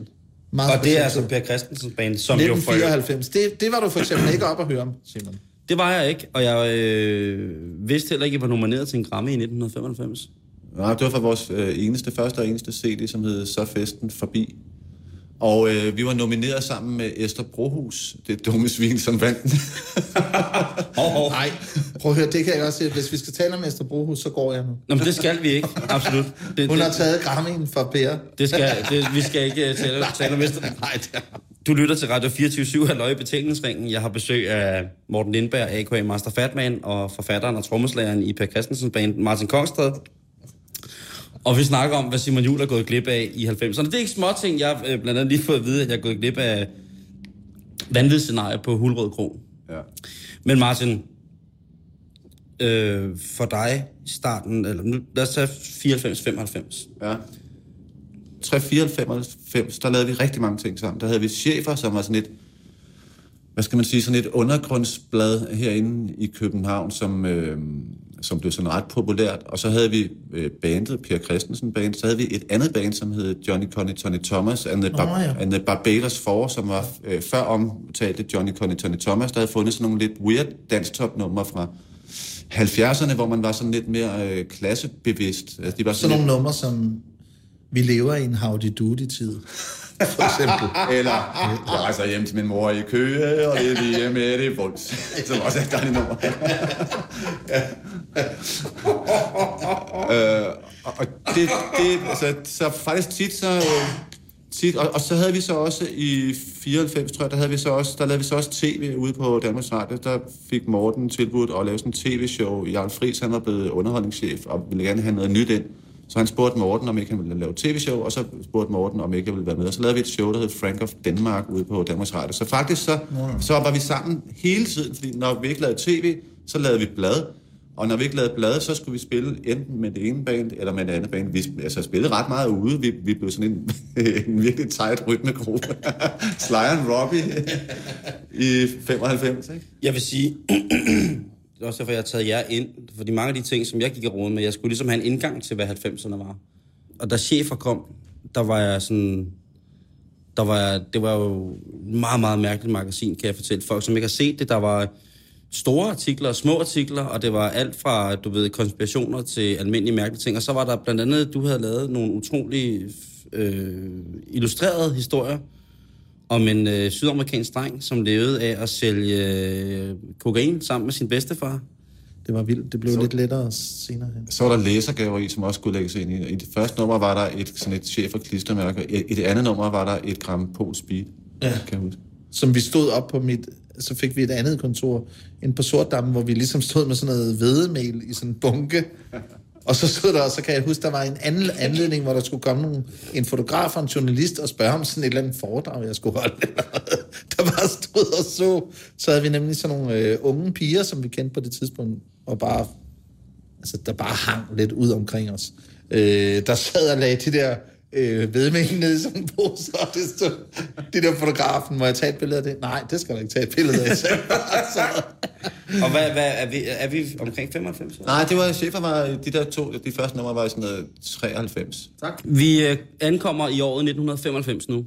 [SPEAKER 3] meget
[SPEAKER 2] Og det er altså. Per Christensen band, som jo for
[SPEAKER 3] 1994. Det, det var du for eksempel ikke op at høre om, Simon.
[SPEAKER 2] Det var jeg ikke, og jeg øh, vidste heller ikke, at jeg var nomineret til en Grammy i 1995.
[SPEAKER 4] Nej, det var fra vores øh, eneste, første og eneste CD, som hed Så festen forbi. Og øh, vi var nomineret sammen med Esther Brohus, det dumme svin, som vandt den.
[SPEAKER 2] Oh, oh.
[SPEAKER 3] Nej, prøv at høre, det kan jeg også sige. Hvis vi skal tale om Esther Brohus, så går jeg nu.
[SPEAKER 2] Nå, men det skal vi ikke, absolut. Det,
[SPEAKER 3] Hun har
[SPEAKER 2] det,
[SPEAKER 3] taget Grammy'en for Per.
[SPEAKER 2] det skal, det, vi skal ikke øh, tale, tale om Vester.
[SPEAKER 3] Nej, det.
[SPEAKER 2] Du lytter til Radio 24 Halløj i Betalingsringen. Jeg har besøg af Morten Lindberg, a.k.a. Master Fatman, og forfatteren og trommeslageren i Per Christensen band, Martin Kongstad. Og vi snakker om, hvad Simon Juhl er gået glip af i 90'erne. Det er ikke små ting. Jeg har øh, blandt andet lige fået at vide, at jeg er gået glip af vanvidsscenarie på Hulrød Kro.
[SPEAKER 4] ja. Men
[SPEAKER 2] Martin, øh, for dig i starten, eller nu, lad os tage 94-95.
[SPEAKER 4] Ja. 394, der lavede vi rigtig mange ting sammen. Der havde vi chefer, som var sådan et, hvad skal man sige, sådan et undergrundsblad herinde i København, som, øh, som blev sådan ret populært. Og så havde vi øh, bandet, Per Christensen Band, så havde vi et andet band, som hed Johnny Conny Tony Thomas and the, Bar-
[SPEAKER 3] ja.
[SPEAKER 4] and the Barbados Four, som var øh, før omtalte Johnny Conny Tony Thomas, der havde fundet sådan nogle lidt weird danstopnumre fra 70'erne, hvor man var sådan lidt mere øh, klassebevidst. Altså, de var
[SPEAKER 3] Sådan nogle numre, som vi lever i en howdy doody tid For eksempel.
[SPEAKER 4] Eller, jeg rejser hjem til min mor i Køge, og det er lige med det Vuls, som også er et dejligt nummer. øh, og det, det altså, så faktisk tit så... Tit, og, og, så havde vi så også i 94, tror jeg, der havde vi så også, der lavede vi så også tv ude på Danmarks Radio. Der fik Morten tilbudt at lave sådan en tv-show. Jarl Friis, han var blevet underholdningschef og ville gerne have noget nyt ind. Så han spurgte Morten, om ikke han ville lave tv-show, og så spurgte Morten, om ikke jeg ville være med. Og så lavede vi et show, der hed Frank of Denmark ude på Danmarks Radio. Så faktisk så, så var vi sammen hele tiden, fordi når vi ikke lavede tv, så lavede vi blad. Og når vi ikke lavede blade, så skulle vi spille enten med det ene band, eller med det andet band. Vi altså, spillede ret meget ude. Vi, vi blev sådan en, en virkelig tight rytmegruppe. Sly and Robbie i 95, ikke?
[SPEAKER 2] Jeg vil sige, også derfor, jeg har taget jer ind. Fordi mange af de ting, som jeg gik og rode med, jeg skulle ligesom have en indgang til, hvad 90'erne var. Og da chefer kom, der var jeg sådan... Der var det var jo et meget, meget mærkeligt magasin, kan jeg fortælle folk, som ikke har set det. Der var store artikler og små artikler, og det var alt fra, du ved, konspirationer til almindelige mærkelige ting. Og så var der blandt andet, du havde lavet nogle utrolig øh, illustrerede historier om en øh, sydamerikansk dreng, som levede af at sælge øh, kokain sammen med sin bedstefar.
[SPEAKER 3] Det var vildt. Det blev så... lidt lettere senere hen.
[SPEAKER 4] Så var der læsergaver i, som også skulle lægges ind i. I det første nummer var der et, sådan et chef- og klistermærke. I, I det andet nummer var der et gram Pol Speed, ja. kan jeg huske.
[SPEAKER 3] Som vi stod op på mit... Så fik vi et andet kontor ind på Sortdammen, hvor vi ligesom stod med sådan noget hvedemel i sådan en bunke. Og så stod der, og så kan jeg huske, der var en anden anledning, hvor der skulle komme nogle, en fotograf og en journalist og spørge om sådan et eller andet foredrag, jeg skulle holde. der bare stod og så. Så havde vi nemlig sådan nogle øh, unge piger, som vi kendte på det tidspunkt, og bare, altså, der bare hang lidt ud omkring os. Øh, der sad og lagde de der øh, vedmængden ned i sådan en pose, og det stod, det der fotografen, må jeg tage et billede af det? Nej, det skal du ikke tage et billede af. Så,
[SPEAKER 2] Og hvad, hvad er, vi, er vi omkring 95?
[SPEAKER 4] Nej, det var chefer var, de der to, de første numre var i sådan noget 93.
[SPEAKER 2] Tak. Vi øh, ankommer i året 1995 nu.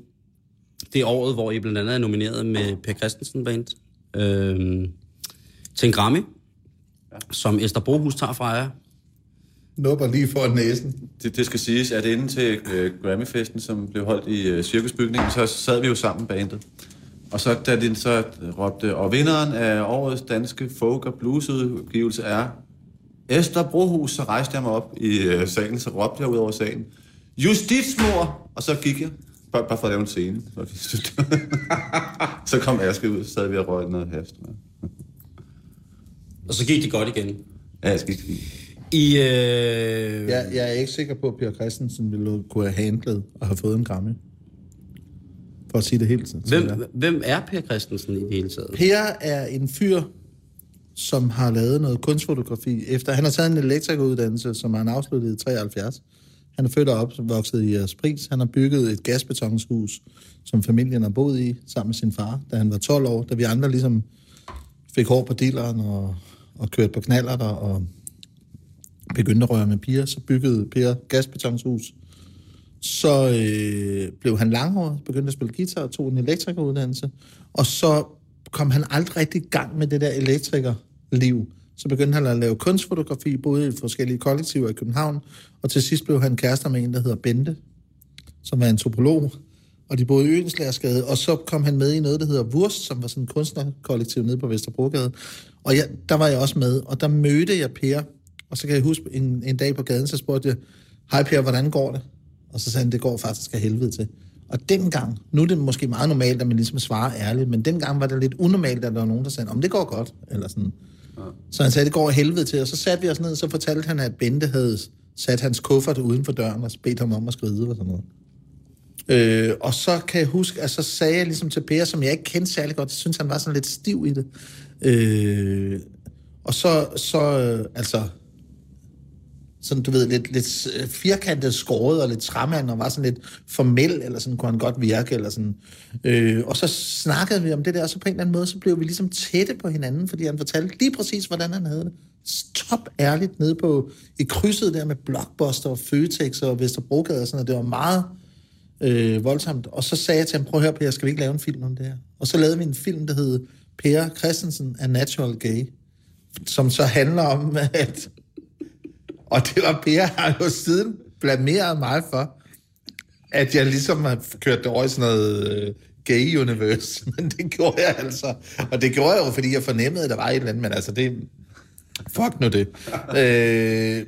[SPEAKER 2] Det er året, hvor I blandt andet er nomineret med Per Christensen Band øh, til en Grammy, ja. som Esther Brohus tager fra jer.
[SPEAKER 3] Nupper lige for næsen.
[SPEAKER 4] Det, det skal siges, at inden til øh, Grammy-festen, som blev holdt i øh, cirkusbygningen, så sad vi jo sammen bandet. Og så da den så råbte, og vinderen af årets danske folk- og bluesudgivelse er Esther Brohus, så rejste jeg mig op i øh, salen, så råbte jeg ud over salen, Justitsmor! Og så gik jeg, bare, bare for at lave en scene. så kom Aske ud, så sad vi og røg noget hast.
[SPEAKER 2] Og så gik det godt igen.
[SPEAKER 4] Ja, jeg skal ikke
[SPEAKER 2] I, øh,
[SPEAKER 3] Jeg, jeg er ikke sikker på, at Per Christensen ville kunne have handlet og have fået en Grammy. For at sige det helt sådan.
[SPEAKER 2] hvem, hvem er Per Christensen i det hele taget?
[SPEAKER 3] Per er en fyr, som har lavet noget kunstfotografi. Efter Han har taget en elektrikeruddannelse, som han afsluttede i 73. Han er født og opvokset i Spris. Han har bygget et gasbetonshus, som familien har boet i, sammen med sin far, da han var 12 år. Da vi andre ligesom fik hår på dilleren og, og kørte på knaller der, og begyndte at røre med piger, så byggede Per gasbetonshus. Så øh, blev han langhåret, begyndte at spille guitar og tog en elektrikeruddannelse. Og så kom han aldrig rigtig i gang med det der elektrikerliv. Så begyndte han at lave kunstfotografi, både i forskellige kollektiver i København, og til sidst blev han kærester med en, der hedder Bente, som er antropolog, og de boede i Øenslagersgade, og så kom han med i noget, der hedder Wurst, som var sådan en kunstnerkollektiv nede på Vesterbrogade. Og jeg, der var jeg også med, og der mødte jeg Per, og så kan jeg huske en, en dag på gaden, så spurgte jeg, hej Per, hvordan går det? Og så sagde han, det går faktisk af helvede til. Og dengang, nu er det måske meget normalt, at man ligesom svarer ærligt, men dengang var det lidt unormalt, at der var nogen, der sagde, om det går godt, eller sådan. Så han sagde, det går af helvede til, og så satte vi os ned, og så fortalte han, at Bente havde sat hans kuffert uden for døren og bedt ham om at skride og sådan noget. Øh, og så kan jeg huske, at så sagde jeg ligesom til Per, som jeg ikke kendte særlig godt, jeg synes, han var sådan lidt stiv i det. Øh, og så, så øh, altså, sådan, du ved, lidt, lidt øh, firkantet skåret og lidt træmand, og var sådan lidt formel, eller sådan kunne han godt virke, eller sådan. Øh, og så snakkede vi om det der, og så på en eller anden måde, så blev vi ligesom tætte på hinanden, fordi han fortalte lige præcis, hvordan han havde det. Top ærligt nede på, i krydset der med Blockbuster og Føtex og Vesterbrogade og sådan og Det var meget øh, voldsomt. Og så sagde jeg til ham, prøv at høre, Per, skal vi ikke lave en film om det her? Og så lavede vi en film, der hed Per Christensen er Natural Gay, som så handler om, at og det var Per, har jo siden blameret mig for, at jeg ligesom har kørt det over i sådan noget øh, gay universe. Men det gjorde jeg altså. Og det gjorde jeg jo, fordi jeg fornemmede, at der var et eller andet, men altså det... Fuck nu det. øh,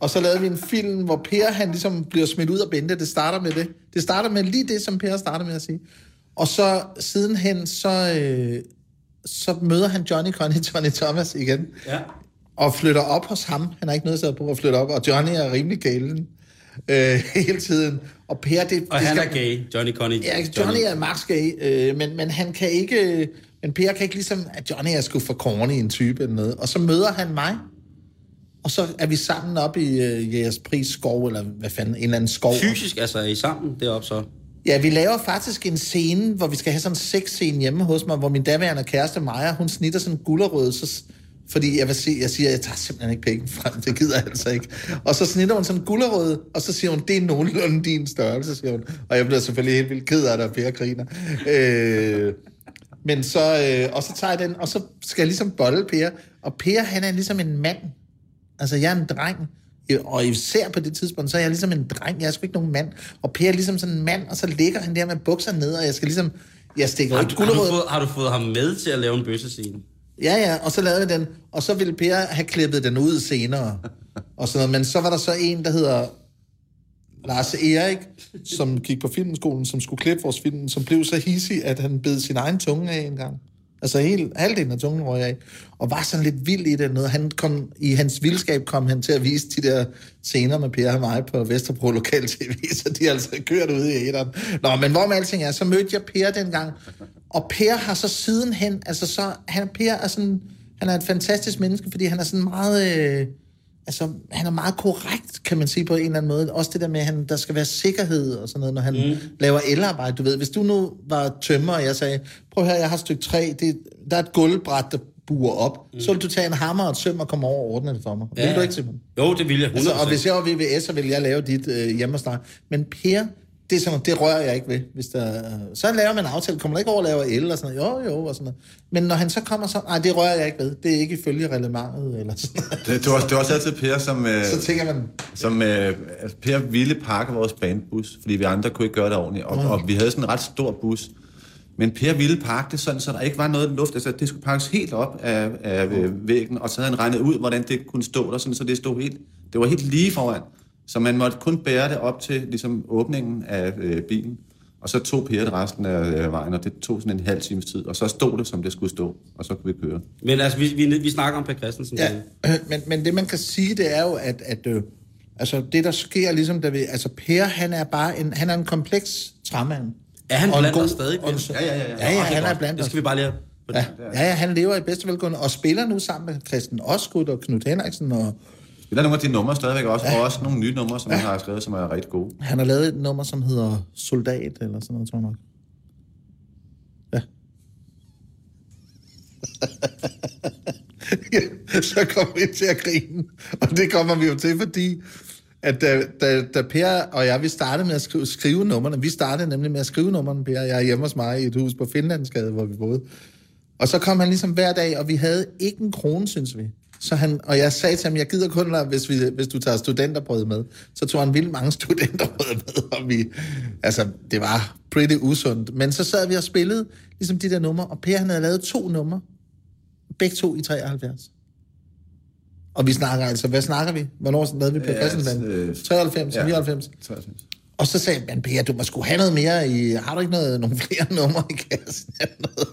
[SPEAKER 3] og så lavede vi en film, hvor Per han ligesom bliver smidt ud af Bente. Det starter med det. Det starter med lige det, som Per starter med at sige. Og så sidenhen, så, øh, så møder han Johnny Connie, Johnny Thomas igen.
[SPEAKER 2] Ja.
[SPEAKER 3] Og flytter op hos ham. Han har ikke noget at på at flytte op. Og Johnny er rimelig galen øh, hele tiden. Og Per, det,
[SPEAKER 2] Og
[SPEAKER 3] det
[SPEAKER 2] han
[SPEAKER 3] skal-
[SPEAKER 2] er gay, Johnny Connie.
[SPEAKER 3] Ja, Johnny er max gay, øh, men, men han kan ikke... Men Per kan ikke ligesom, at Johnny er sgu for corny en type eller noget. Og så møder han mig. Og så er vi sammen op i øh, Jægerspris skov, eller hvad fanden, en eller anden skov.
[SPEAKER 2] Fysisk, altså er I sammen deroppe så?
[SPEAKER 3] Ja, vi laver faktisk en scene, hvor vi skal have sådan en sexscene hjemme hos mig, hvor min daværende kæreste Maja, hun snitter sådan en gullerød, så, fordi jeg vil sige, jeg siger, jeg tager simpelthen ikke penge frem, det gider jeg altså ikke. Og så snitter hun sådan en gullerød, og så siger hun, det er nogenlunde din størrelse, siger hun. Og jeg bliver selvfølgelig helt vildt ked af det, og Per griner. Øh, men så, øh, og så tager jeg den, og så skal jeg ligesom bolle Per. Og Per, han er ligesom en mand. Altså, jeg er en dreng. Og især på det tidspunkt, så er jeg ligesom en dreng. Jeg er sgu ikke nogen mand. Og Per er ligesom sådan en mand, og så ligger han der med bukser ned, og jeg skal ligesom... Jeg stikker
[SPEAKER 2] Har du, har, du fået, har du fået ham med til at lave en bøssescene?
[SPEAKER 3] Ja, ja, og så lavede vi den, og så ville Per have klippet den ud senere. Og sådan noget. Men så var der så en, der hedder Lars Erik, som gik på filmskolen, som skulle klippe vores film, som blev så hissig, at han bed sin egen tunge af en gang. Altså helt, halvdelen af tungen røg af. Og var sådan lidt vild i det. Noget. Han kom, I hans vildskab kom han til at vise de der scener med Per og mig på Vesterbro Lokal TV, så de er altså kørt ud i æderen. Nå, men hvor med alting er, så mødte jeg Per dengang. Og Per har så sidenhen, altså så, han, Per er sådan, han er et fantastisk menneske, fordi han er sådan meget... Øh, altså, han er meget korrekt, kan man sige på en eller anden måde. Også det der med, at han, der skal være sikkerhed og sådan noget, når han mm. laver elarbejde. Du ved, hvis du nu var tømmer, og jeg sagde, prøv her, jeg har et stykke træ, det, der er et gulvbræt, der buer op. Mm. Så vil du tage en hammer og et søm og komme over og ordne det for mig. Ja. Vil du ikke, Simon?
[SPEAKER 2] Jo, det vil jeg 100%.
[SPEAKER 3] Altså, og hvis jeg var VVS, så ville jeg lave dit øh, hjemme og starte. Men Per, det, er sådan, det rører jeg ikke ved. Hvis der, så laver man en aftale. Kommer der ikke over at lave el og sådan noget? Jo, jo, og sådan noget. Men når han så kommer så, nej, det rører jeg ikke ved. Det er ikke ifølge reglementet eller sådan noget.
[SPEAKER 4] Det, det, var, det var også altid Per, som, øh,
[SPEAKER 3] Så tænker man,
[SPEAKER 4] som øh, altså, Per ville pakke vores bandbus, fordi vi andre kunne ikke gøre det ordentligt. Og, og vi havde sådan en ret stor bus. Men Per ville pakke det sådan, så der ikke var noget luft. Altså, det skulle pakkes helt op af, af øh, væggen, og så havde han regnet ud, hvordan det kunne stå der, sådan, så det stod helt, det var helt lige foran. Så man måtte kun bære det op til ligesom, åbningen af øh, bilen. Og så tog Per det resten af øh, vejen, og det tog sådan en halv times tid. Og så stod det, som det skulle stå, og så kunne vi køre.
[SPEAKER 2] Men altså, vi, vi, vi snakker om Per Christensen.
[SPEAKER 3] ja, men, men det man kan sige, det er jo, at, at øh, altså, det der sker ligesom, da vi, altså Per, han er bare en, han er en kompleks træmand.
[SPEAKER 2] Er han blandt
[SPEAKER 3] god-
[SPEAKER 2] os stadig?
[SPEAKER 3] og?
[SPEAKER 4] Ja, ja, ja. ja.
[SPEAKER 3] Ja, ja, han er blandt
[SPEAKER 2] Det skal vi bare lige.
[SPEAKER 3] Ja, ja, ja, han lever i bedste velgående og spiller nu sammen med Christian Osgood og Knud Henriksen, og
[SPEAKER 4] Spiller nogle af de numre stadigvæk også, og også nogle nye numre, som han har skrevet, som er rigtig gode.
[SPEAKER 3] han har lavet et nummer, som hedder Soldat, eller sådan noget, tror jeg nok. Ja. ja, så kommer vi til at grine. Og det kommer vi jo til, fordi at da, da, da Per og jeg, vi startede med at skrive, skrive numrene, vi startede nemlig med at skrive numrene, Per, jeg er hjemme hos mig i et hus på Finlandsgade, hvor vi boede. Og så kom han ligesom hver dag, og vi havde ikke en krone, synes vi. Så han, og jeg sagde til ham, jeg gider kun lade, hvis, vi, hvis du tager studenterbrød med. Så tog han vildt mange studenterbrød med, og vi, altså, det var pretty usundt. Men så sad vi og spillede ligesom de der numre, og Per han havde lavet to numre, begge to i 73. Og vi snakker altså, hvad snakker vi? Hvornår lavede vi Per
[SPEAKER 4] Ja,
[SPEAKER 3] Christensen?
[SPEAKER 4] øh,
[SPEAKER 3] 93,
[SPEAKER 4] ja.
[SPEAKER 3] 99?
[SPEAKER 4] 93.
[SPEAKER 3] Og så sagde man, Per, du må sgu have noget mere i... Har du ikke noget, nogle flere numre i kassen? eller noget?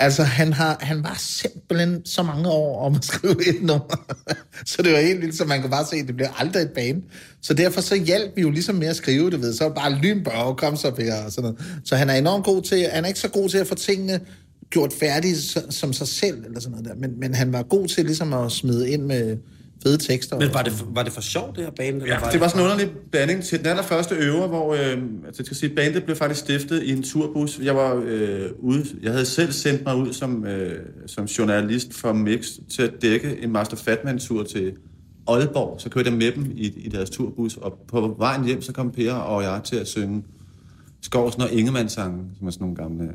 [SPEAKER 3] Altså, han, har, han var simpelthen så mange år om at skrive et nummer. så det var helt vildt, så man kunne bare se, at det blev aldrig et bane. Så derfor så hjalp vi jo ligesom med at skrive det ved. Så var bare lynbørge, kom så Per, og sådan noget. Så han er enormt god til... Han er ikke så god til at få tingene gjort færdige som sig selv, eller sådan noget der. Men, men han var god til ligesom at smide ind med fede tekster.
[SPEAKER 2] Men var det, for- var det for sjovt, det her band? Eller
[SPEAKER 4] Ja, det var sådan en underlig blanding til den allerførste øver, hvor øh, altså, jeg skal sige, bandet blev faktisk stiftet i en turbus. Jeg var øh, ude, jeg havde selv sendt mig ud som, øh, som journalist for Mix til at dække en Master Fatman-tur til Aalborg. Så kørte jeg med dem i, i deres turbus, og på vejen hjem, så kom Per og jeg til at synge Skovsen og Ingemann-sangen, som er sådan nogle gamle...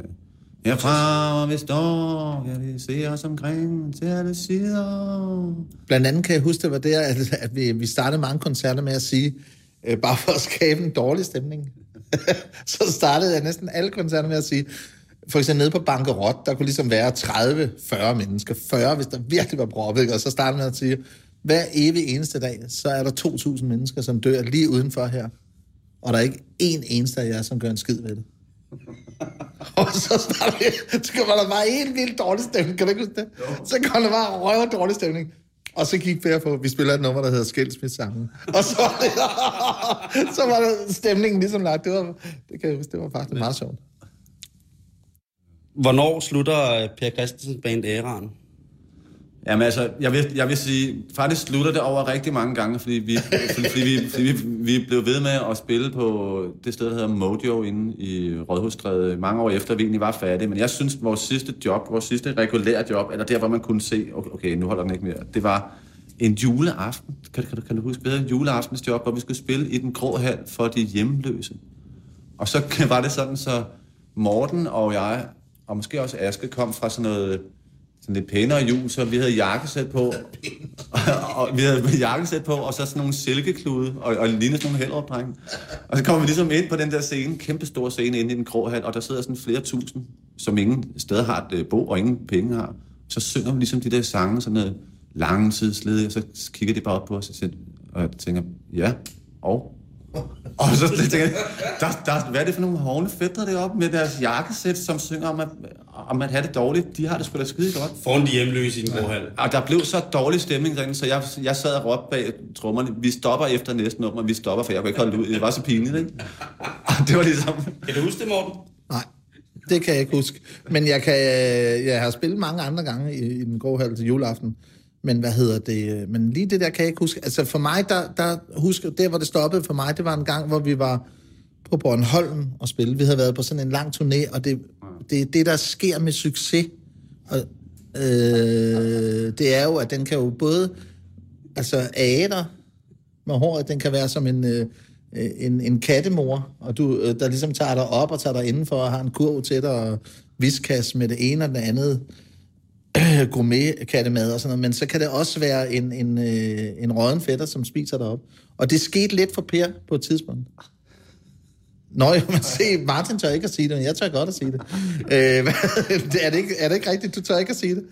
[SPEAKER 4] Herfra, hvor vi står, ja, vi ser os omkring til alle sider.
[SPEAKER 3] Blandt andet kan jeg huske, det var der, at, at vi, vi startede mange koncerter med at sige, øh, bare for at skabe en dårlig stemning. så startede jeg næsten alle koncerter med at sige, for eksempel nede på Bankerot, der kunne ligesom være 30-40 mennesker, 40, hvis der virkelig var proppet, og så startede man at sige, hver evig eneste dag, så er der 2.000 mennesker, som dør lige udenfor her, og der er ikke én eneste af jer, som gør en skid ved det. og så starter vi, så kommer der bare en vildt dårlig stemning, kan du ikke huske det? Så kommer der bare røv dårlig stemning. Og så gik Per på, vi spiller et nummer, der hedder Skilsmissangen. Og så var, det, så var det stemningen ligesom lagt. Det, var, det kan jeg huske, det var faktisk meget sjovt.
[SPEAKER 2] Hvornår slutter øh, Per Christensen band æraen?
[SPEAKER 4] Jamen altså, jeg vil, jeg vil sige, faktisk slutter det over rigtig mange gange, fordi vi, fordi, fordi vi, fordi vi, vi blev ved med at spille på det sted, der hedder Mojo inde i Rådhusstræde, mange år efter vi egentlig var færdige. Men jeg synes, vores sidste job, vores sidste regulære job, eller der, hvor man kunne se, okay, okay nu holder den ikke mere, det var en juleaften. Kan, kan, kan du huske bedre? En juleaftens job, hvor vi skulle spille i den grå hal for de hjemløse. Og så var det sådan, så Morten og jeg, og måske også Aske, kom fra sådan noget sådan lidt pænere jul, så vi havde jakkesæt på, og, vi havde jakkesæt på, og så sådan nogle silkeklude, og, og lignede sådan nogle helopdrenge. Og så kommer vi ligesom ind på den der scene, kæmpe stor scene inde i den grå hal, og der sidder sådan flere tusind, som ingen steder har et øh, bo, og ingen penge har. Så synger vi ligesom de der sange, sådan noget lange tidsledige, og så kigger de bare op på os, og, siger, og jeg tænker, ja, og og så tænker jeg, der, der, hvad er det for nogle hovne fætter deroppe med deres jakkesæt, som synger om at, om at have det dårligt? De har det sgu da skide godt.
[SPEAKER 2] Foran de hjemløse i den grå hal.
[SPEAKER 4] Og der blev så dårlig stemning derinde, så jeg, jeg sad og råbte bag trommerne, vi stopper efter næste nummer, vi stopper, for jeg kunne ikke holde det ud. Det var så pinligt, ikke? Og det var ligesom...
[SPEAKER 2] Kan du huske det, Morten?
[SPEAKER 3] Nej, det kan jeg ikke huske. Men jeg, kan, jeg har spillet mange andre gange i, i den grå hal til juleaften. Men hvad hedder det? Øh, men lige det der kan jeg ikke huske. Altså for mig, der, der husker, der hvor det stoppede for mig, det var en gang, hvor vi var på Bornholm og spille. Vi havde været på sådan en lang turné, og det, det, det der sker med succes, og, øh, det er jo, at den kan jo både, altså æder med håret, den kan være som en, øh, en, en kattemor, og du, øh, der ligesom tager dig op og tager dig indenfor og har en kurv til dig, og viskas med det ene og det andet gourmet-kattemad og sådan noget, men så kan det også være en, en, øh, en råden fætter, som spiser dig op. Og det skete lidt for Per på et tidspunkt. Nå, jo, men se, Martin tør ikke at sige det, men jeg tør godt at sige det. Øh, er, det ikke, er det ikke rigtigt, du tør ikke at sige det?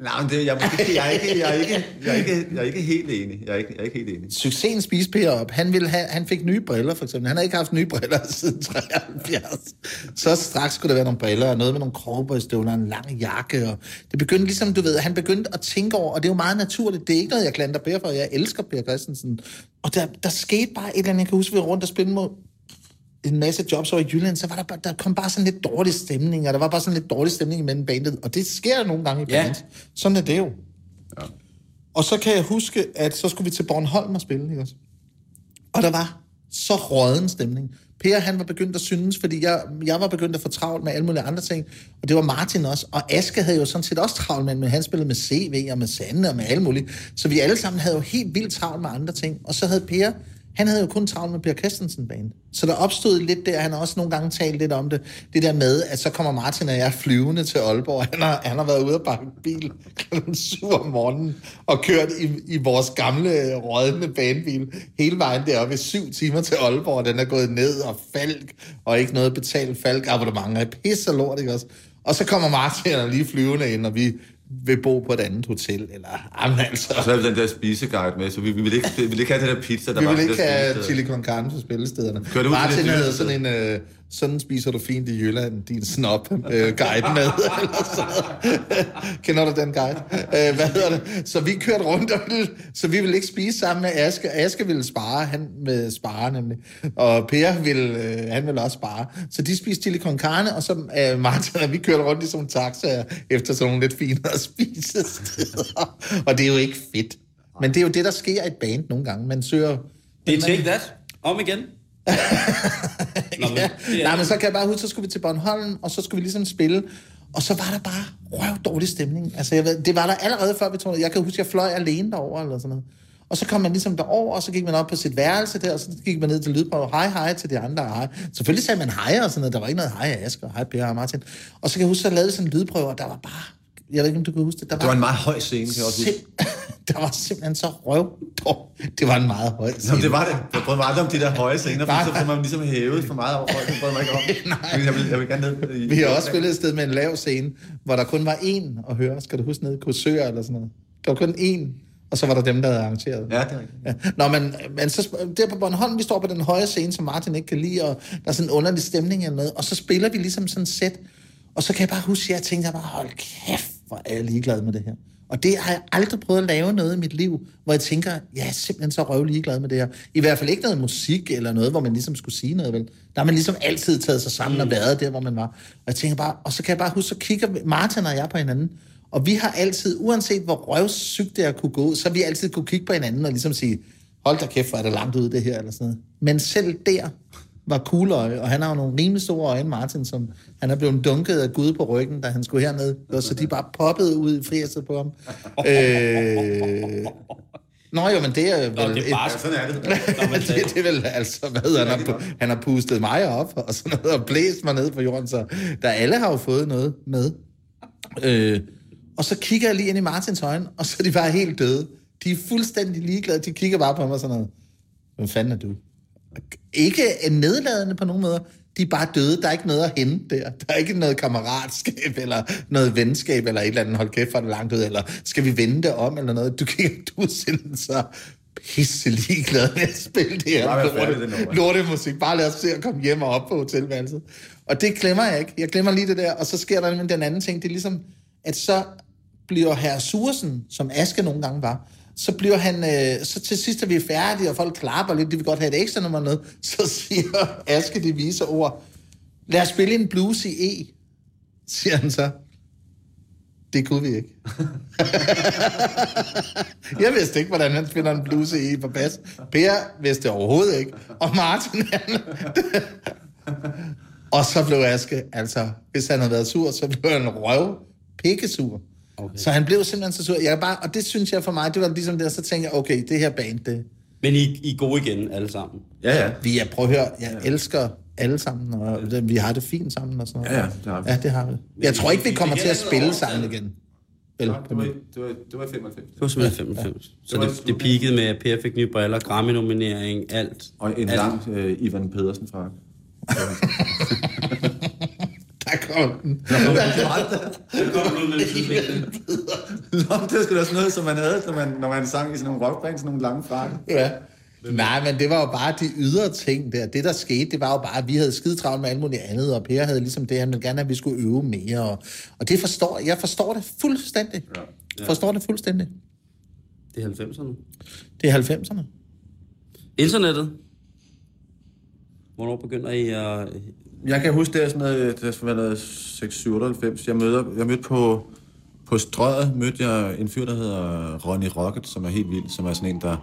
[SPEAKER 4] Nej, men det, jeg, jeg, er ikke, jeg, er ikke, jeg, er ikke, jeg er ikke helt enig. Jeg er ikke, jeg er ikke helt enig.
[SPEAKER 3] Succesen spiste Per op. Han, ville have, han fik nye briller, for eksempel. Han har ikke haft nye briller siden 73. Så straks skulle der være nogle briller, og noget med nogle cowboystøvler, en lang jakke. Og det begyndte ligesom, du ved, han begyndte at tænke over, og det er jo meget naturligt. Det er ikke noget, jeg klandrer Per for. Jeg elsker Per Christensen. Og der, der skete bare et eller andet, jeg kan huske, vi var rundt og spille mod en masse jobs over i Jylland, så var der, bare, der kom bare sådan lidt dårlig stemning, og der var bare sådan lidt dårlig stemning imellem bandet, og det sker nogle gange i
[SPEAKER 2] Ja.
[SPEAKER 3] bands. Sådan er det jo. Ja. Og så kan jeg huske, at så skulle vi til Bornholm og spille, ikke også? Og der var så råden stemning. Per, han var begyndt at synes, fordi jeg, jeg var begyndt at få travlt med alle mulige andre ting, og det var Martin også. Og Aske havde jo sådan set også travlt med, men han spillede med CV og med Sande og med alle mulige. Så vi alle sammen havde jo helt vildt travlt med andre ting. Og så havde Per, han havde jo kun travlt med Per Christensen band. Så der opstod lidt der, han har også nogle gange talt lidt om det, det der med, at så kommer Martin og jeg flyvende til Aalborg. Han har, han har været ude og bakke bil kl. 7 om morgenen og kørt i, i vores gamle rådne banebil hele vejen deroppe i syv timer til Aalborg. Den er gået ned og falk, og ikke noget betalt falk abonnementer, Er pisse og lort, ikke også? Og så kommer Martin og lige flyvende ind, og vi vil bo på et andet hotel, eller jamen altså...
[SPEAKER 4] Og så havde vi den der spiseguide med, så vi, vi, ville ikke, vi ville ikke have den der pizza, der
[SPEAKER 3] Vi
[SPEAKER 4] var
[SPEAKER 3] vil
[SPEAKER 4] på
[SPEAKER 3] ikke have
[SPEAKER 4] spisested.
[SPEAKER 3] chili con carne på spillestederne.
[SPEAKER 4] Du ud
[SPEAKER 3] Martin havde sådan en, øh, sådan spiser du fint i Jylland, din snop øh, guide med. Kender du den guide? Øh, hvad hedder det? Så vi kørte rundt, og ville, så vi ville ikke spise sammen med Aske. Aske ville spare, han med spare nemlig. Og Per ville, øh, han ville også spare. Så de spiste chili con carne, og så øh, Martin og vi kørte rundt i sådan nogle taxaer, efter sådan nogle lidt finere spisesteder. og det er jo ikke fedt. Men det er jo det, der sker i et band nogle gange. Man søger...
[SPEAKER 2] Det er Take That. Om igen. Nå, men,
[SPEAKER 3] Ja.
[SPEAKER 2] er
[SPEAKER 3] Nej, men så kan jeg bare huske, så skulle vi til Bornholm, og så skulle vi ligesom spille, og så var der bare røv dårlig stemning. Altså, jeg ved, det var der allerede før vi tog Jeg kan huske, jeg fløj alene derover eller sådan noget. Og så kom man ligesom derover, og så gik man op på sit værelse der, og så gik man ned til lydprøve. Hej, hej til de andre. Hej. Selvfølgelig sagde man hej og sådan noget. Der var ikke noget hej af Asger, hej Per og Martin. Og så kan jeg huske, så lavede vi sådan en lydprøve, og der var bare... Jeg ved ikke, om du kan huske det. Der
[SPEAKER 4] Det var en meget høj scene, kan jeg også huske.
[SPEAKER 3] der var simpelthen så røv. Det var en meget høj scene.
[SPEAKER 4] Nå, det var det. Jeg prøvede mig aldrig om de der høje scener, for så får man ligesom hævet for meget over højden. Det prøvede mig ikke om. Jeg vil, jeg vil gerne ned i...
[SPEAKER 3] Vi har også spillet et sted med en lav scene, hvor der kun var én at høre. Skal du huske nede i Korsør eller sådan noget? Der var kun én, og så var der dem, der havde arrangeret.
[SPEAKER 4] Ja, det er rigtigt.
[SPEAKER 3] Ja. Nå, men, men så, der på Bornholm, vi står på den høje scene, som Martin ikke kan lide, og der er sådan en underlig stemning eller noget, og så spiller vi ligesom sådan et sæt, og så kan jeg bare huske, at jeg tænkte jeg bare, hold kæft, hvor er jeg ligeglad med det her. Og det har jeg aldrig prøvet at lave noget i mit liv, hvor jeg tænker, jeg er simpelthen så røv ligeglad med det her. I hvert fald ikke noget musik eller noget, hvor man ligesom skulle sige noget, vel? Der har man ligesom altid taget sig sammen og været der, hvor man var. Og jeg tænker bare, og så kan jeg bare huske, så kigger Martin og jeg på hinanden, Og vi har altid, uanset hvor røvsygt det er kunne gå, så har vi altid kunne kigge på hinanden og ligesom sige, hold da kæft, hvor er det langt ud det her, eller sådan noget. Men selv der var kugløje, og han har jo nogle rimelig store øjne, Martin, som han er blevet dunket af Gud på ryggen, da han skulle herned, og så de bare poppede ud i fjeset på ham. øh... Nå jo, men det er vel...
[SPEAKER 2] Nå, det er bare
[SPEAKER 3] et-
[SPEAKER 4] Sådan er det.
[SPEAKER 3] det, det er vel altså, hvad han har, han har pustet mig op og sådan noget, og blæst mig ned på jorden, så der alle har jo fået noget med. Øh, og så kigger jeg lige ind i Martins øjne, og så er de bare helt døde. De er fuldstændig ligeglade, de kigger bare på mig sådan noget. Hvem fanden er du? Ikke nedladende på nogen måder. De er bare døde. Der er ikke noget at hente der. Der er ikke noget kammeratskab, eller noget venskab, eller et eller andet, hold kæft, for det langt ud, eller skal vi vende det om, eller noget. Du, kan, du er simpelthen så pisse ligeglad med at spille det her lorte,
[SPEAKER 4] nummer.
[SPEAKER 3] lortemusik. Bare lad os se at komme hjem og op på hotelværelset. Og det glemmer jeg ikke. Jeg glemmer lige det der. Og så sker der den anden ting. Det er ligesom, at så bliver herr Sursen, som Aske nogle gange var, så bliver han, øh, så til sidst er vi færdige, og folk klapper lidt, de vil godt have et ekstra nummer med, så siger Aske de vise ord, lad os spille en blues i E, siger han så. Det kunne vi ikke. jeg vidste ikke, hvordan han spiller en blues i E på bas. Per vidste det overhovedet ikke. Og Martin, han... og så blev Aske, altså, hvis han havde været sur, så blev han røv pikkesur. Okay. Så han blev simpelthen så sur. Jeg bare, og det synes jeg for mig, det var ligesom det, så tænkte jeg, okay, det her band, det,
[SPEAKER 2] Men I, I er gode igen, alle sammen.
[SPEAKER 4] Ja, ja.
[SPEAKER 3] vi er, prøv at høre, jeg elsker alle sammen, og det, vi har det fint sammen og sådan noget.
[SPEAKER 4] Ja, ja, det har vi.
[SPEAKER 3] Ja, det har vi. Jeg tror ikke, vi kommer til at spille sammen igen. Vel,
[SPEAKER 4] Det var, det var, det var 95.
[SPEAKER 2] Det var simpelthen 95. Så
[SPEAKER 4] Det
[SPEAKER 2] det, det peakede med, at Per fik nye briller, Grammy-nominering, alt.
[SPEAKER 4] Og en
[SPEAKER 2] alt.
[SPEAKER 4] lang øh, Ivan Pedersen fra.
[SPEAKER 3] der kom den.
[SPEAKER 4] Nå, det var sgu da sådan noget, som man havde, når man, når man sang i sådan nogle rockbands, sådan nogle lange frakke.
[SPEAKER 3] Ja. Nej, men det var jo bare de ydre ting der. Det, der skete, det var jo bare, at vi havde skide travlt med alt muligt andet, og Per havde ligesom det, han ville gerne have, at vi skulle øve mere. Og, og det forstår jeg. forstår det fuldstændig. Ja. Forstår det fuldstændig.
[SPEAKER 2] Det er 90'erne.
[SPEAKER 3] Det er 90'erne.
[SPEAKER 2] Internettet. Hvornår begynder I at...
[SPEAKER 4] Jeg kan huske, det er sådan noget, det er sådan noget 6, 7, 98. Jeg, møder, jeg mødte på, på strøget, mødte jeg en fyr, der hedder Ronny Rocket, som er helt vild, som er sådan en, der...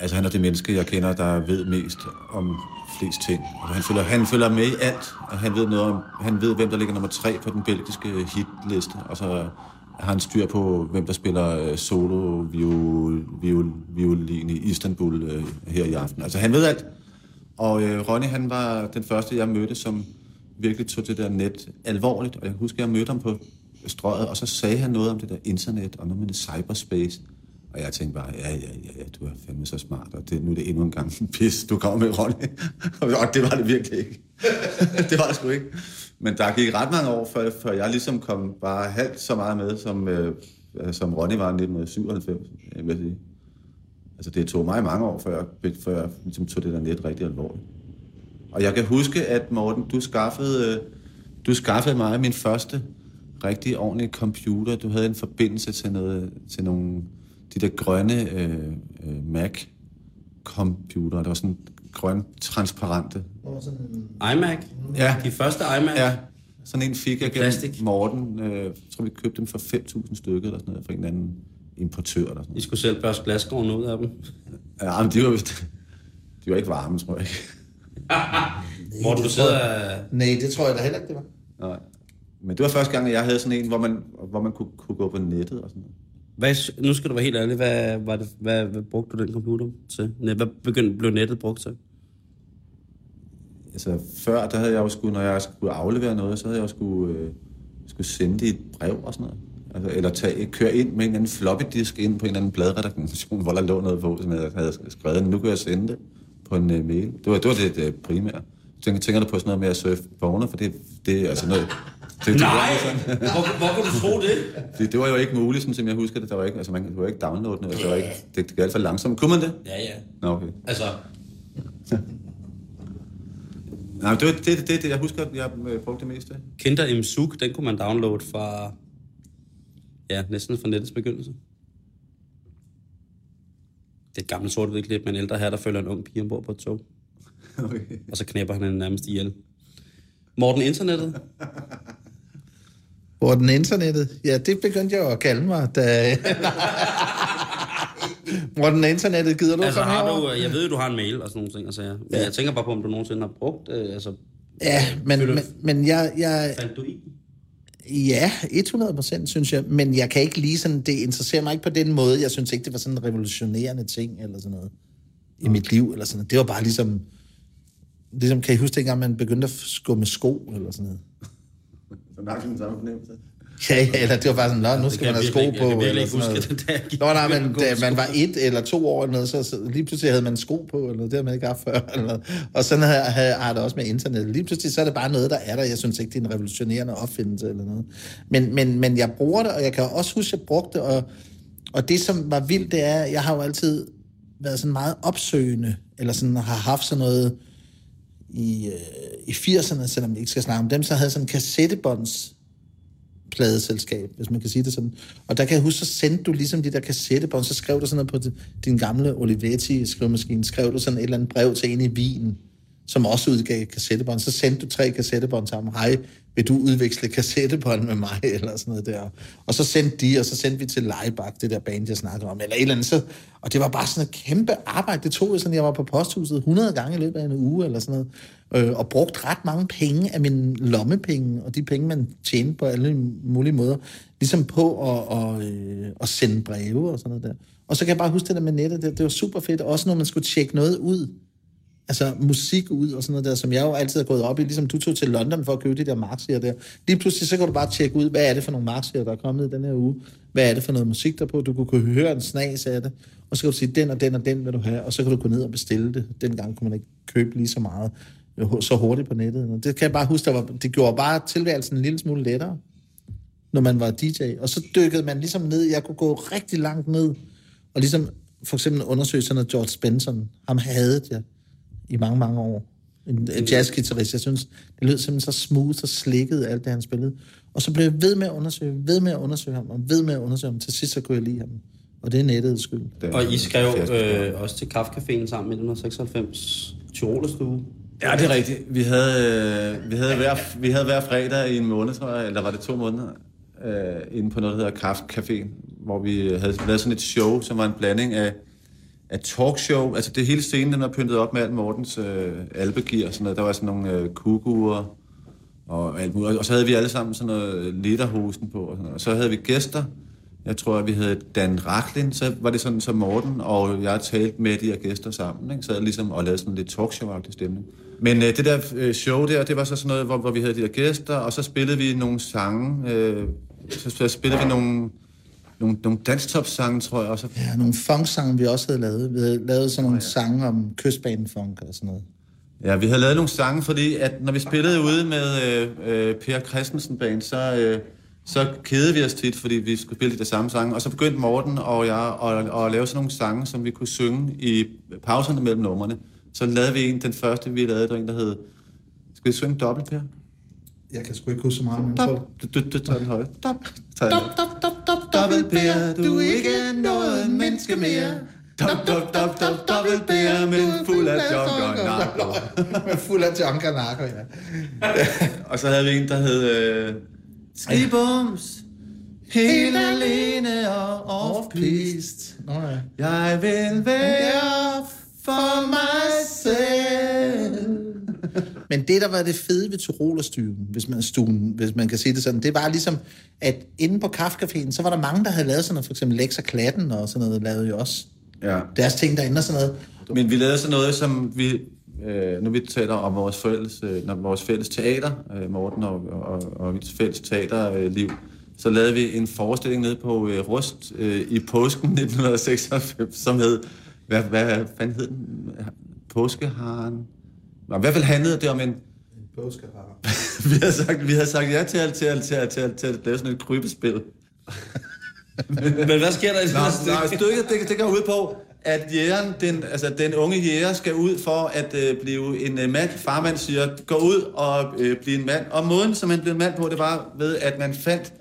[SPEAKER 4] Altså, han er det menneske, jeg kender, der ved mest om flest ting. Og han følger, han følger med i alt, og han ved noget om... Han ved, hvem der ligger nummer tre på den belgiske hitliste, og så har han styr på, hvem der spiller øh, solo viol, viol, violin i Istanbul øh, her i aften. Altså, han ved alt. Og øh, Ronny, han var den første, jeg mødte, som virkelig tog det der net alvorligt. Og jeg husker, jeg mødte ham på strøget, og så sagde han noget om det der internet, og noget med det cyberspace. Og jeg tænkte bare, ja, ja, ja, ja du er fandme så smart, og det, nu er det endnu en gang pis, du kommer med, Ronny. og det var det virkelig ikke. det var det sgu ikke. Men der gik ret mange år, før, før jeg ligesom kom bare halvt så meget med, som, øh, som Ronny var i 1997, jeg vil sige. Altså, det tog mig mange år, før jeg, før jeg ligesom tog det der net rigtig alvorligt. Og jeg kan huske, at Morten, du skaffede, øh, du skaffede mig min første rigtig ordentlige computer. Du havde en forbindelse til, noget, til nogle de der grønne øh, øh, Mac-computer. Der var sådan grøn, transparente.
[SPEAKER 2] iMac?
[SPEAKER 4] Ja.
[SPEAKER 2] De første iMac?
[SPEAKER 4] Ja, sådan en fik jeg gennem. Morten. Øh, jeg tror, vi købte dem for 5.000 stykker eller sådan noget, fra en anden importør eller sådan
[SPEAKER 2] I skulle selv børste glasgården ud af dem.
[SPEAKER 4] Ja, men de var, de var ikke varme, tror jeg ikke.
[SPEAKER 2] Hvor du sidder...
[SPEAKER 3] Nej, det tror jeg da heller ikke, det var.
[SPEAKER 4] Nej. Men det var første gang, at jeg havde sådan en, hvor man, hvor man kunne, kunne gå på nettet og sådan noget.
[SPEAKER 2] Hvad, nu skal du være helt ærlig. Hvad, var det, hvad, hvad brugte du den computer til? Hvad begyndte, blev nettet brugt til?
[SPEAKER 4] Altså, før, der havde jeg jo skulle, når jeg skulle aflevere noget, så havde jeg jo skulle, øh, skulle sende det i et brev og sådan noget. Altså, eller tage, køre ind med en eller anden floppy disk ind på en eller anden bladredaktion, hvor der lå noget på, som jeg havde skrevet. Nu kan jeg sende det på en uh, mail. Det var det, var det, det primære. Tænker, tænker du på sådan noget med at surfe porno, for det, det er altså noget... Det, det,
[SPEAKER 2] Nej!
[SPEAKER 4] var sådan-
[SPEAKER 2] Hvor, hvor kunne du tro det?
[SPEAKER 4] Det, det, var jo ikke muligt, sådan som jeg husker det. Der var ikke, altså man kunne jo ikke downloade noget. Det var ikke, det, det gik alt for langsomt. Kunne man det?
[SPEAKER 2] Ja, ja.
[SPEAKER 4] Nå, okay.
[SPEAKER 2] Altså,
[SPEAKER 4] Nej, det var det, det, det, det, jeg husker, at jeg øh, brugte det meste.
[SPEAKER 2] Kinder Mzuk, den kunne man downloade fra... Ja, næsten fra nettets begyndelse. Det er et gammelt sort klip med en ældre her, der følger en ung pige ombord på et tog.
[SPEAKER 4] Okay.
[SPEAKER 2] Og så knæpper han hende nærmest ihjel. Morten, internettet?
[SPEAKER 3] Morten Internettet? Ja, det begyndte jeg jo at kalde mig, da... Morten Internettet, gider du
[SPEAKER 2] Altså,
[SPEAKER 3] komme
[SPEAKER 2] har
[SPEAKER 3] herover?
[SPEAKER 2] du, jeg ved du har en mail og sådan nogle ting, altså, ja. men
[SPEAKER 3] Ja.
[SPEAKER 2] jeg tænker bare på, om du nogensinde har brugt, øh, altså,
[SPEAKER 3] Ja, men, men, men jeg, jeg,
[SPEAKER 2] fandt du i?
[SPEAKER 3] Ja, 100 procent, synes jeg. Men jeg kan ikke lige sådan, det interesserer mig ikke på den måde. Jeg synes ikke, det var sådan en revolutionerende ting, eller sådan noget, i mit liv, eller sådan noget. Det var bare ligesom, ligesom, kan I huske dengang, man begyndte at skumme sko, eller sådan noget?
[SPEAKER 4] Så nok den samme fornemmelse.
[SPEAKER 3] Ja, ja, eller det var bare sådan, nå, nu skal man have sko
[SPEAKER 2] ikke-
[SPEAKER 3] på,
[SPEAKER 2] jeg kan ikke huske,
[SPEAKER 3] noget.
[SPEAKER 2] det der
[SPEAKER 3] Nå, nej, men da
[SPEAKER 2] god
[SPEAKER 3] man var et eller to år eller noget, så, så lige pludselig havde man sko på, eller det havde man ikke haft før. Eller noget. Og sådan havde, havde, har det også med internet. Lige pludselig så er det bare noget, der er der. Jeg synes ikke, det er en revolutionerende opfindelse eller noget. Men, men, men jeg bruger det, og jeg kan også huske, at jeg brugte det, og, og det, som var vildt, det er, jeg har jo altid været sådan meget opsøgende, eller sådan har haft sådan noget i, øh, i 80'erne, selvom vi ikke skal snakke om dem, så havde sådan kassettebånds pladeselskab, hvis man kan sige det sådan. Og der kan jeg huske, så sendte du ligesom de der kassettebånd, så skrev du sådan noget på din- din gamle Olivetti-skrivemaskine, skrev du sådan et eller andet brev til en i Wien, som også udgav kassettebånd. Så sendte du tre kassettebånd sammen. Hej, vil du udveksle kassettebånd med mig? Eller sådan noget der. Og så sendte de, og så sendte vi til Leibach, det der band, jeg snakkede om, eller et eller andet. Så, og det var bare sådan et kæmpe arbejde. Det tog jeg sådan, jeg var på posthuset 100 gange i løbet af en uge, eller sådan noget. Øh, og brugt ret mange penge af mine lommepenge, og de penge, man tjente på alle mulige måder, ligesom på at, og, øh, at sende breve og sådan noget der. Og så kan jeg bare huske det der med nettet, det, det var super fedt, også når man skulle tjekke noget ud altså musik ud og sådan noget der, som jeg jo altid har gået op i, ligesom du tog til London for at købe de der marksier der. Lige pludselig så kan du bare tjekke ud, hvad er det for nogle marksier, der er kommet i den her uge? Hvad er det for noget musik der på? Du kunne kunne høre en snas af det, og så kan du sige, den og den og den vil du have, og så kan du gå ned og bestille det. Dengang kunne man ikke købe lige så meget øh, så hurtigt på nettet. Det kan jeg bare huske, der var, det gjorde bare tilværelsen en lille smule lettere, når man var DJ. Og så dykkede man ligesom ned, jeg kunne gå rigtig langt ned, og ligesom for eksempel undersøge sådan noget George Benson. Ham havde jeg i mange, mange år. En, en jazzgitarrist. Jeg synes, det lød simpelthen så smooth og slikket, alt det, han spillede. Og så blev jeg ved med at undersøge, ved med at undersøge ham, og ved med at undersøge ham. Til sidst så kunne jeg lide ham. Og det er nettets skyld.
[SPEAKER 4] Den-
[SPEAKER 2] Og I skrev øh, også til Kaffecaféen sammen i 1996, Tyrolerstue.
[SPEAKER 4] Ja, det er rigtigt. Vi havde, øh, vi havde, hver, vi havde hver fredag i en måned, tror jeg, eller var det to måneder, øh, inde på noget, der hedder Kraftcafé, hvor vi havde lavet sådan et show, som var en blanding af, af talkshow. Altså det hele scenen, den var pyntet op med alt Mortens øh, albegear og sådan noget. Der var sådan nogle øh, kuguer og alt muligt. Og så havde vi alle sammen sådan noget øh, lederhosen på. Og, sådan noget. og så havde vi gæster. Jeg tror, at vi havde Dan Raklin. så var det sådan, så Morten og jeg talte med de her gæster sammen. Ikke? Så jeg ligesom og lavede sådan lidt talkshow-agtig stemning. Men øh, det der øh, show der, det var så sådan noget, hvor, hvor vi havde de der gæster, og så spillede vi nogle sange. Øh, så, så spillede vi nogle, nogle, nogle dansktop-sange, tror jeg. Og så,
[SPEAKER 3] Ja, nogle funk-sange, vi også havde lavet. Vi havde lavet sådan nogle sange om kystbanefunk og sådan noget.
[SPEAKER 4] Ja, vi havde lavet nogle sange, fordi at når vi spillede ude med øh, øh, Per Christensen Band, så, øh, så kedede vi os tit, fordi vi skulle spille de der samme sange. Og så begyndte Morten og jeg at, at lave sådan nogle sange, som vi kunne synge i pauserne mellem numrene. Så lavede vi en, den første vi lavede, der var en, der hed... Skal vi synge dobbelt, Per?
[SPEAKER 3] Jeg kan sgu ikke huske så meget, men jeg tror
[SPEAKER 4] du, du, du tager den højt. Dop.
[SPEAKER 3] Dop, dop, dop, dop,
[SPEAKER 4] Dobbelt Per, du er ikke noget menneske mere. Dop, dop, dop, dop, dobbelt Per, men fuld af junk og narko.
[SPEAKER 3] Med fuld af junk og narko, ja.
[SPEAKER 4] Og så havde vi en, der hed... Øh, Skibums, helt alene og off-piste.
[SPEAKER 3] Nå ja.
[SPEAKER 4] Jeg vil være for mig selv.
[SPEAKER 3] Men det, der var det fede ved Tyrolerstuen, hvis man, stuen, hvis man kan sige det sådan, det var ligesom, at inde på Kaffecaféen, så var der mange, der havde lavet sådan noget, for eksempel Lex og Klatten og sådan noget, lavede jo også
[SPEAKER 4] Ja.
[SPEAKER 3] deres ting derinde og sådan noget.
[SPEAKER 4] Men vi lavede sådan noget, som vi... Øh, nu vi taler om vores fælles, øh, når vores fælles teater, øh, Morten og, og, og mit fælles teaterliv, så lavede vi en forestilling nede på øh, Rust øh, i påsken 1996, som hed... Hvad, hvad fanden hed den? Påskeharen? Nå, Hvad vil handlede det om en... vi, havde sagt, vi havde sagt ja til, at- til, at- til, at- til, at- til at lave sådan et krybespil.
[SPEAKER 2] Men hvad sker der i
[SPEAKER 4] Nå, nej, stykket, det, det går ud på, at jægeren, den, altså den unge jæger skal ud for at øh, blive en øh, mand. Farmand siger, gå ud og øh, blive en mand. Og måden, som man blev en mand på, det var ved, at man fandt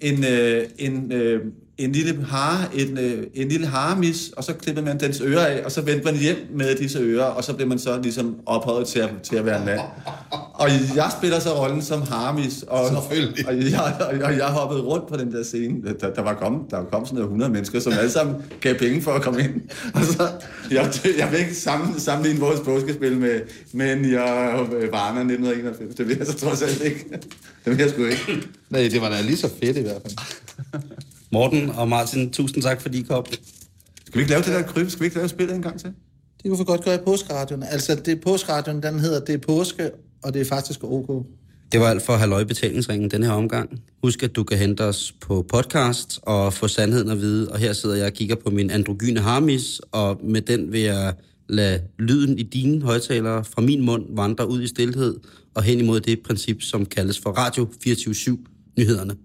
[SPEAKER 4] en, øh, en, øh, en lille hare, en, øh, en lille haremis, og så klippede man dens ører af, og så vendte man hjem med disse ører, og så blev man så ligesom ophøjet til at, til at være en mand. Og jeg spiller så rollen som haremis, og, og, jeg, og, jeg, jeg hoppede rundt på den der scene. Der, der var kommet, der var kommet sådan noget 100 mennesker, som alle sammen gav penge for at komme ind. Og så, jeg, jeg vil ikke sammen, sammenligne vores påskespil med Men jeg Varner 1991. Det vil jeg så trods alt ikke. Det vil jeg sgu ikke.
[SPEAKER 3] Nej, det var da lige så fedt i hvert fald.
[SPEAKER 2] Morten og Martin, tusind tak, fordi I kom.
[SPEAKER 4] Skal vi ikke lave det der kryb? Skal vi ikke lave spillet en gang til?
[SPEAKER 3] Det kunne vi godt gøre i påskeradioen. Altså, det er påskeradioen, den hedder Det er påske, og det er faktisk OK.
[SPEAKER 2] Det var alt for Halløj Betalingsringen den her omgang. Husk, at du kan hente os på podcast og få sandheden at vide. Og her sidder jeg og kigger på min androgyne harmis, og med den vil jeg lade lyden i dine højtalere fra min mund vandre ud i stillhed og hen imod det princip, som kaldes for Radio 24-7 nyhederne.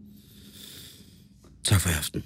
[SPEAKER 2] Tak for i aften.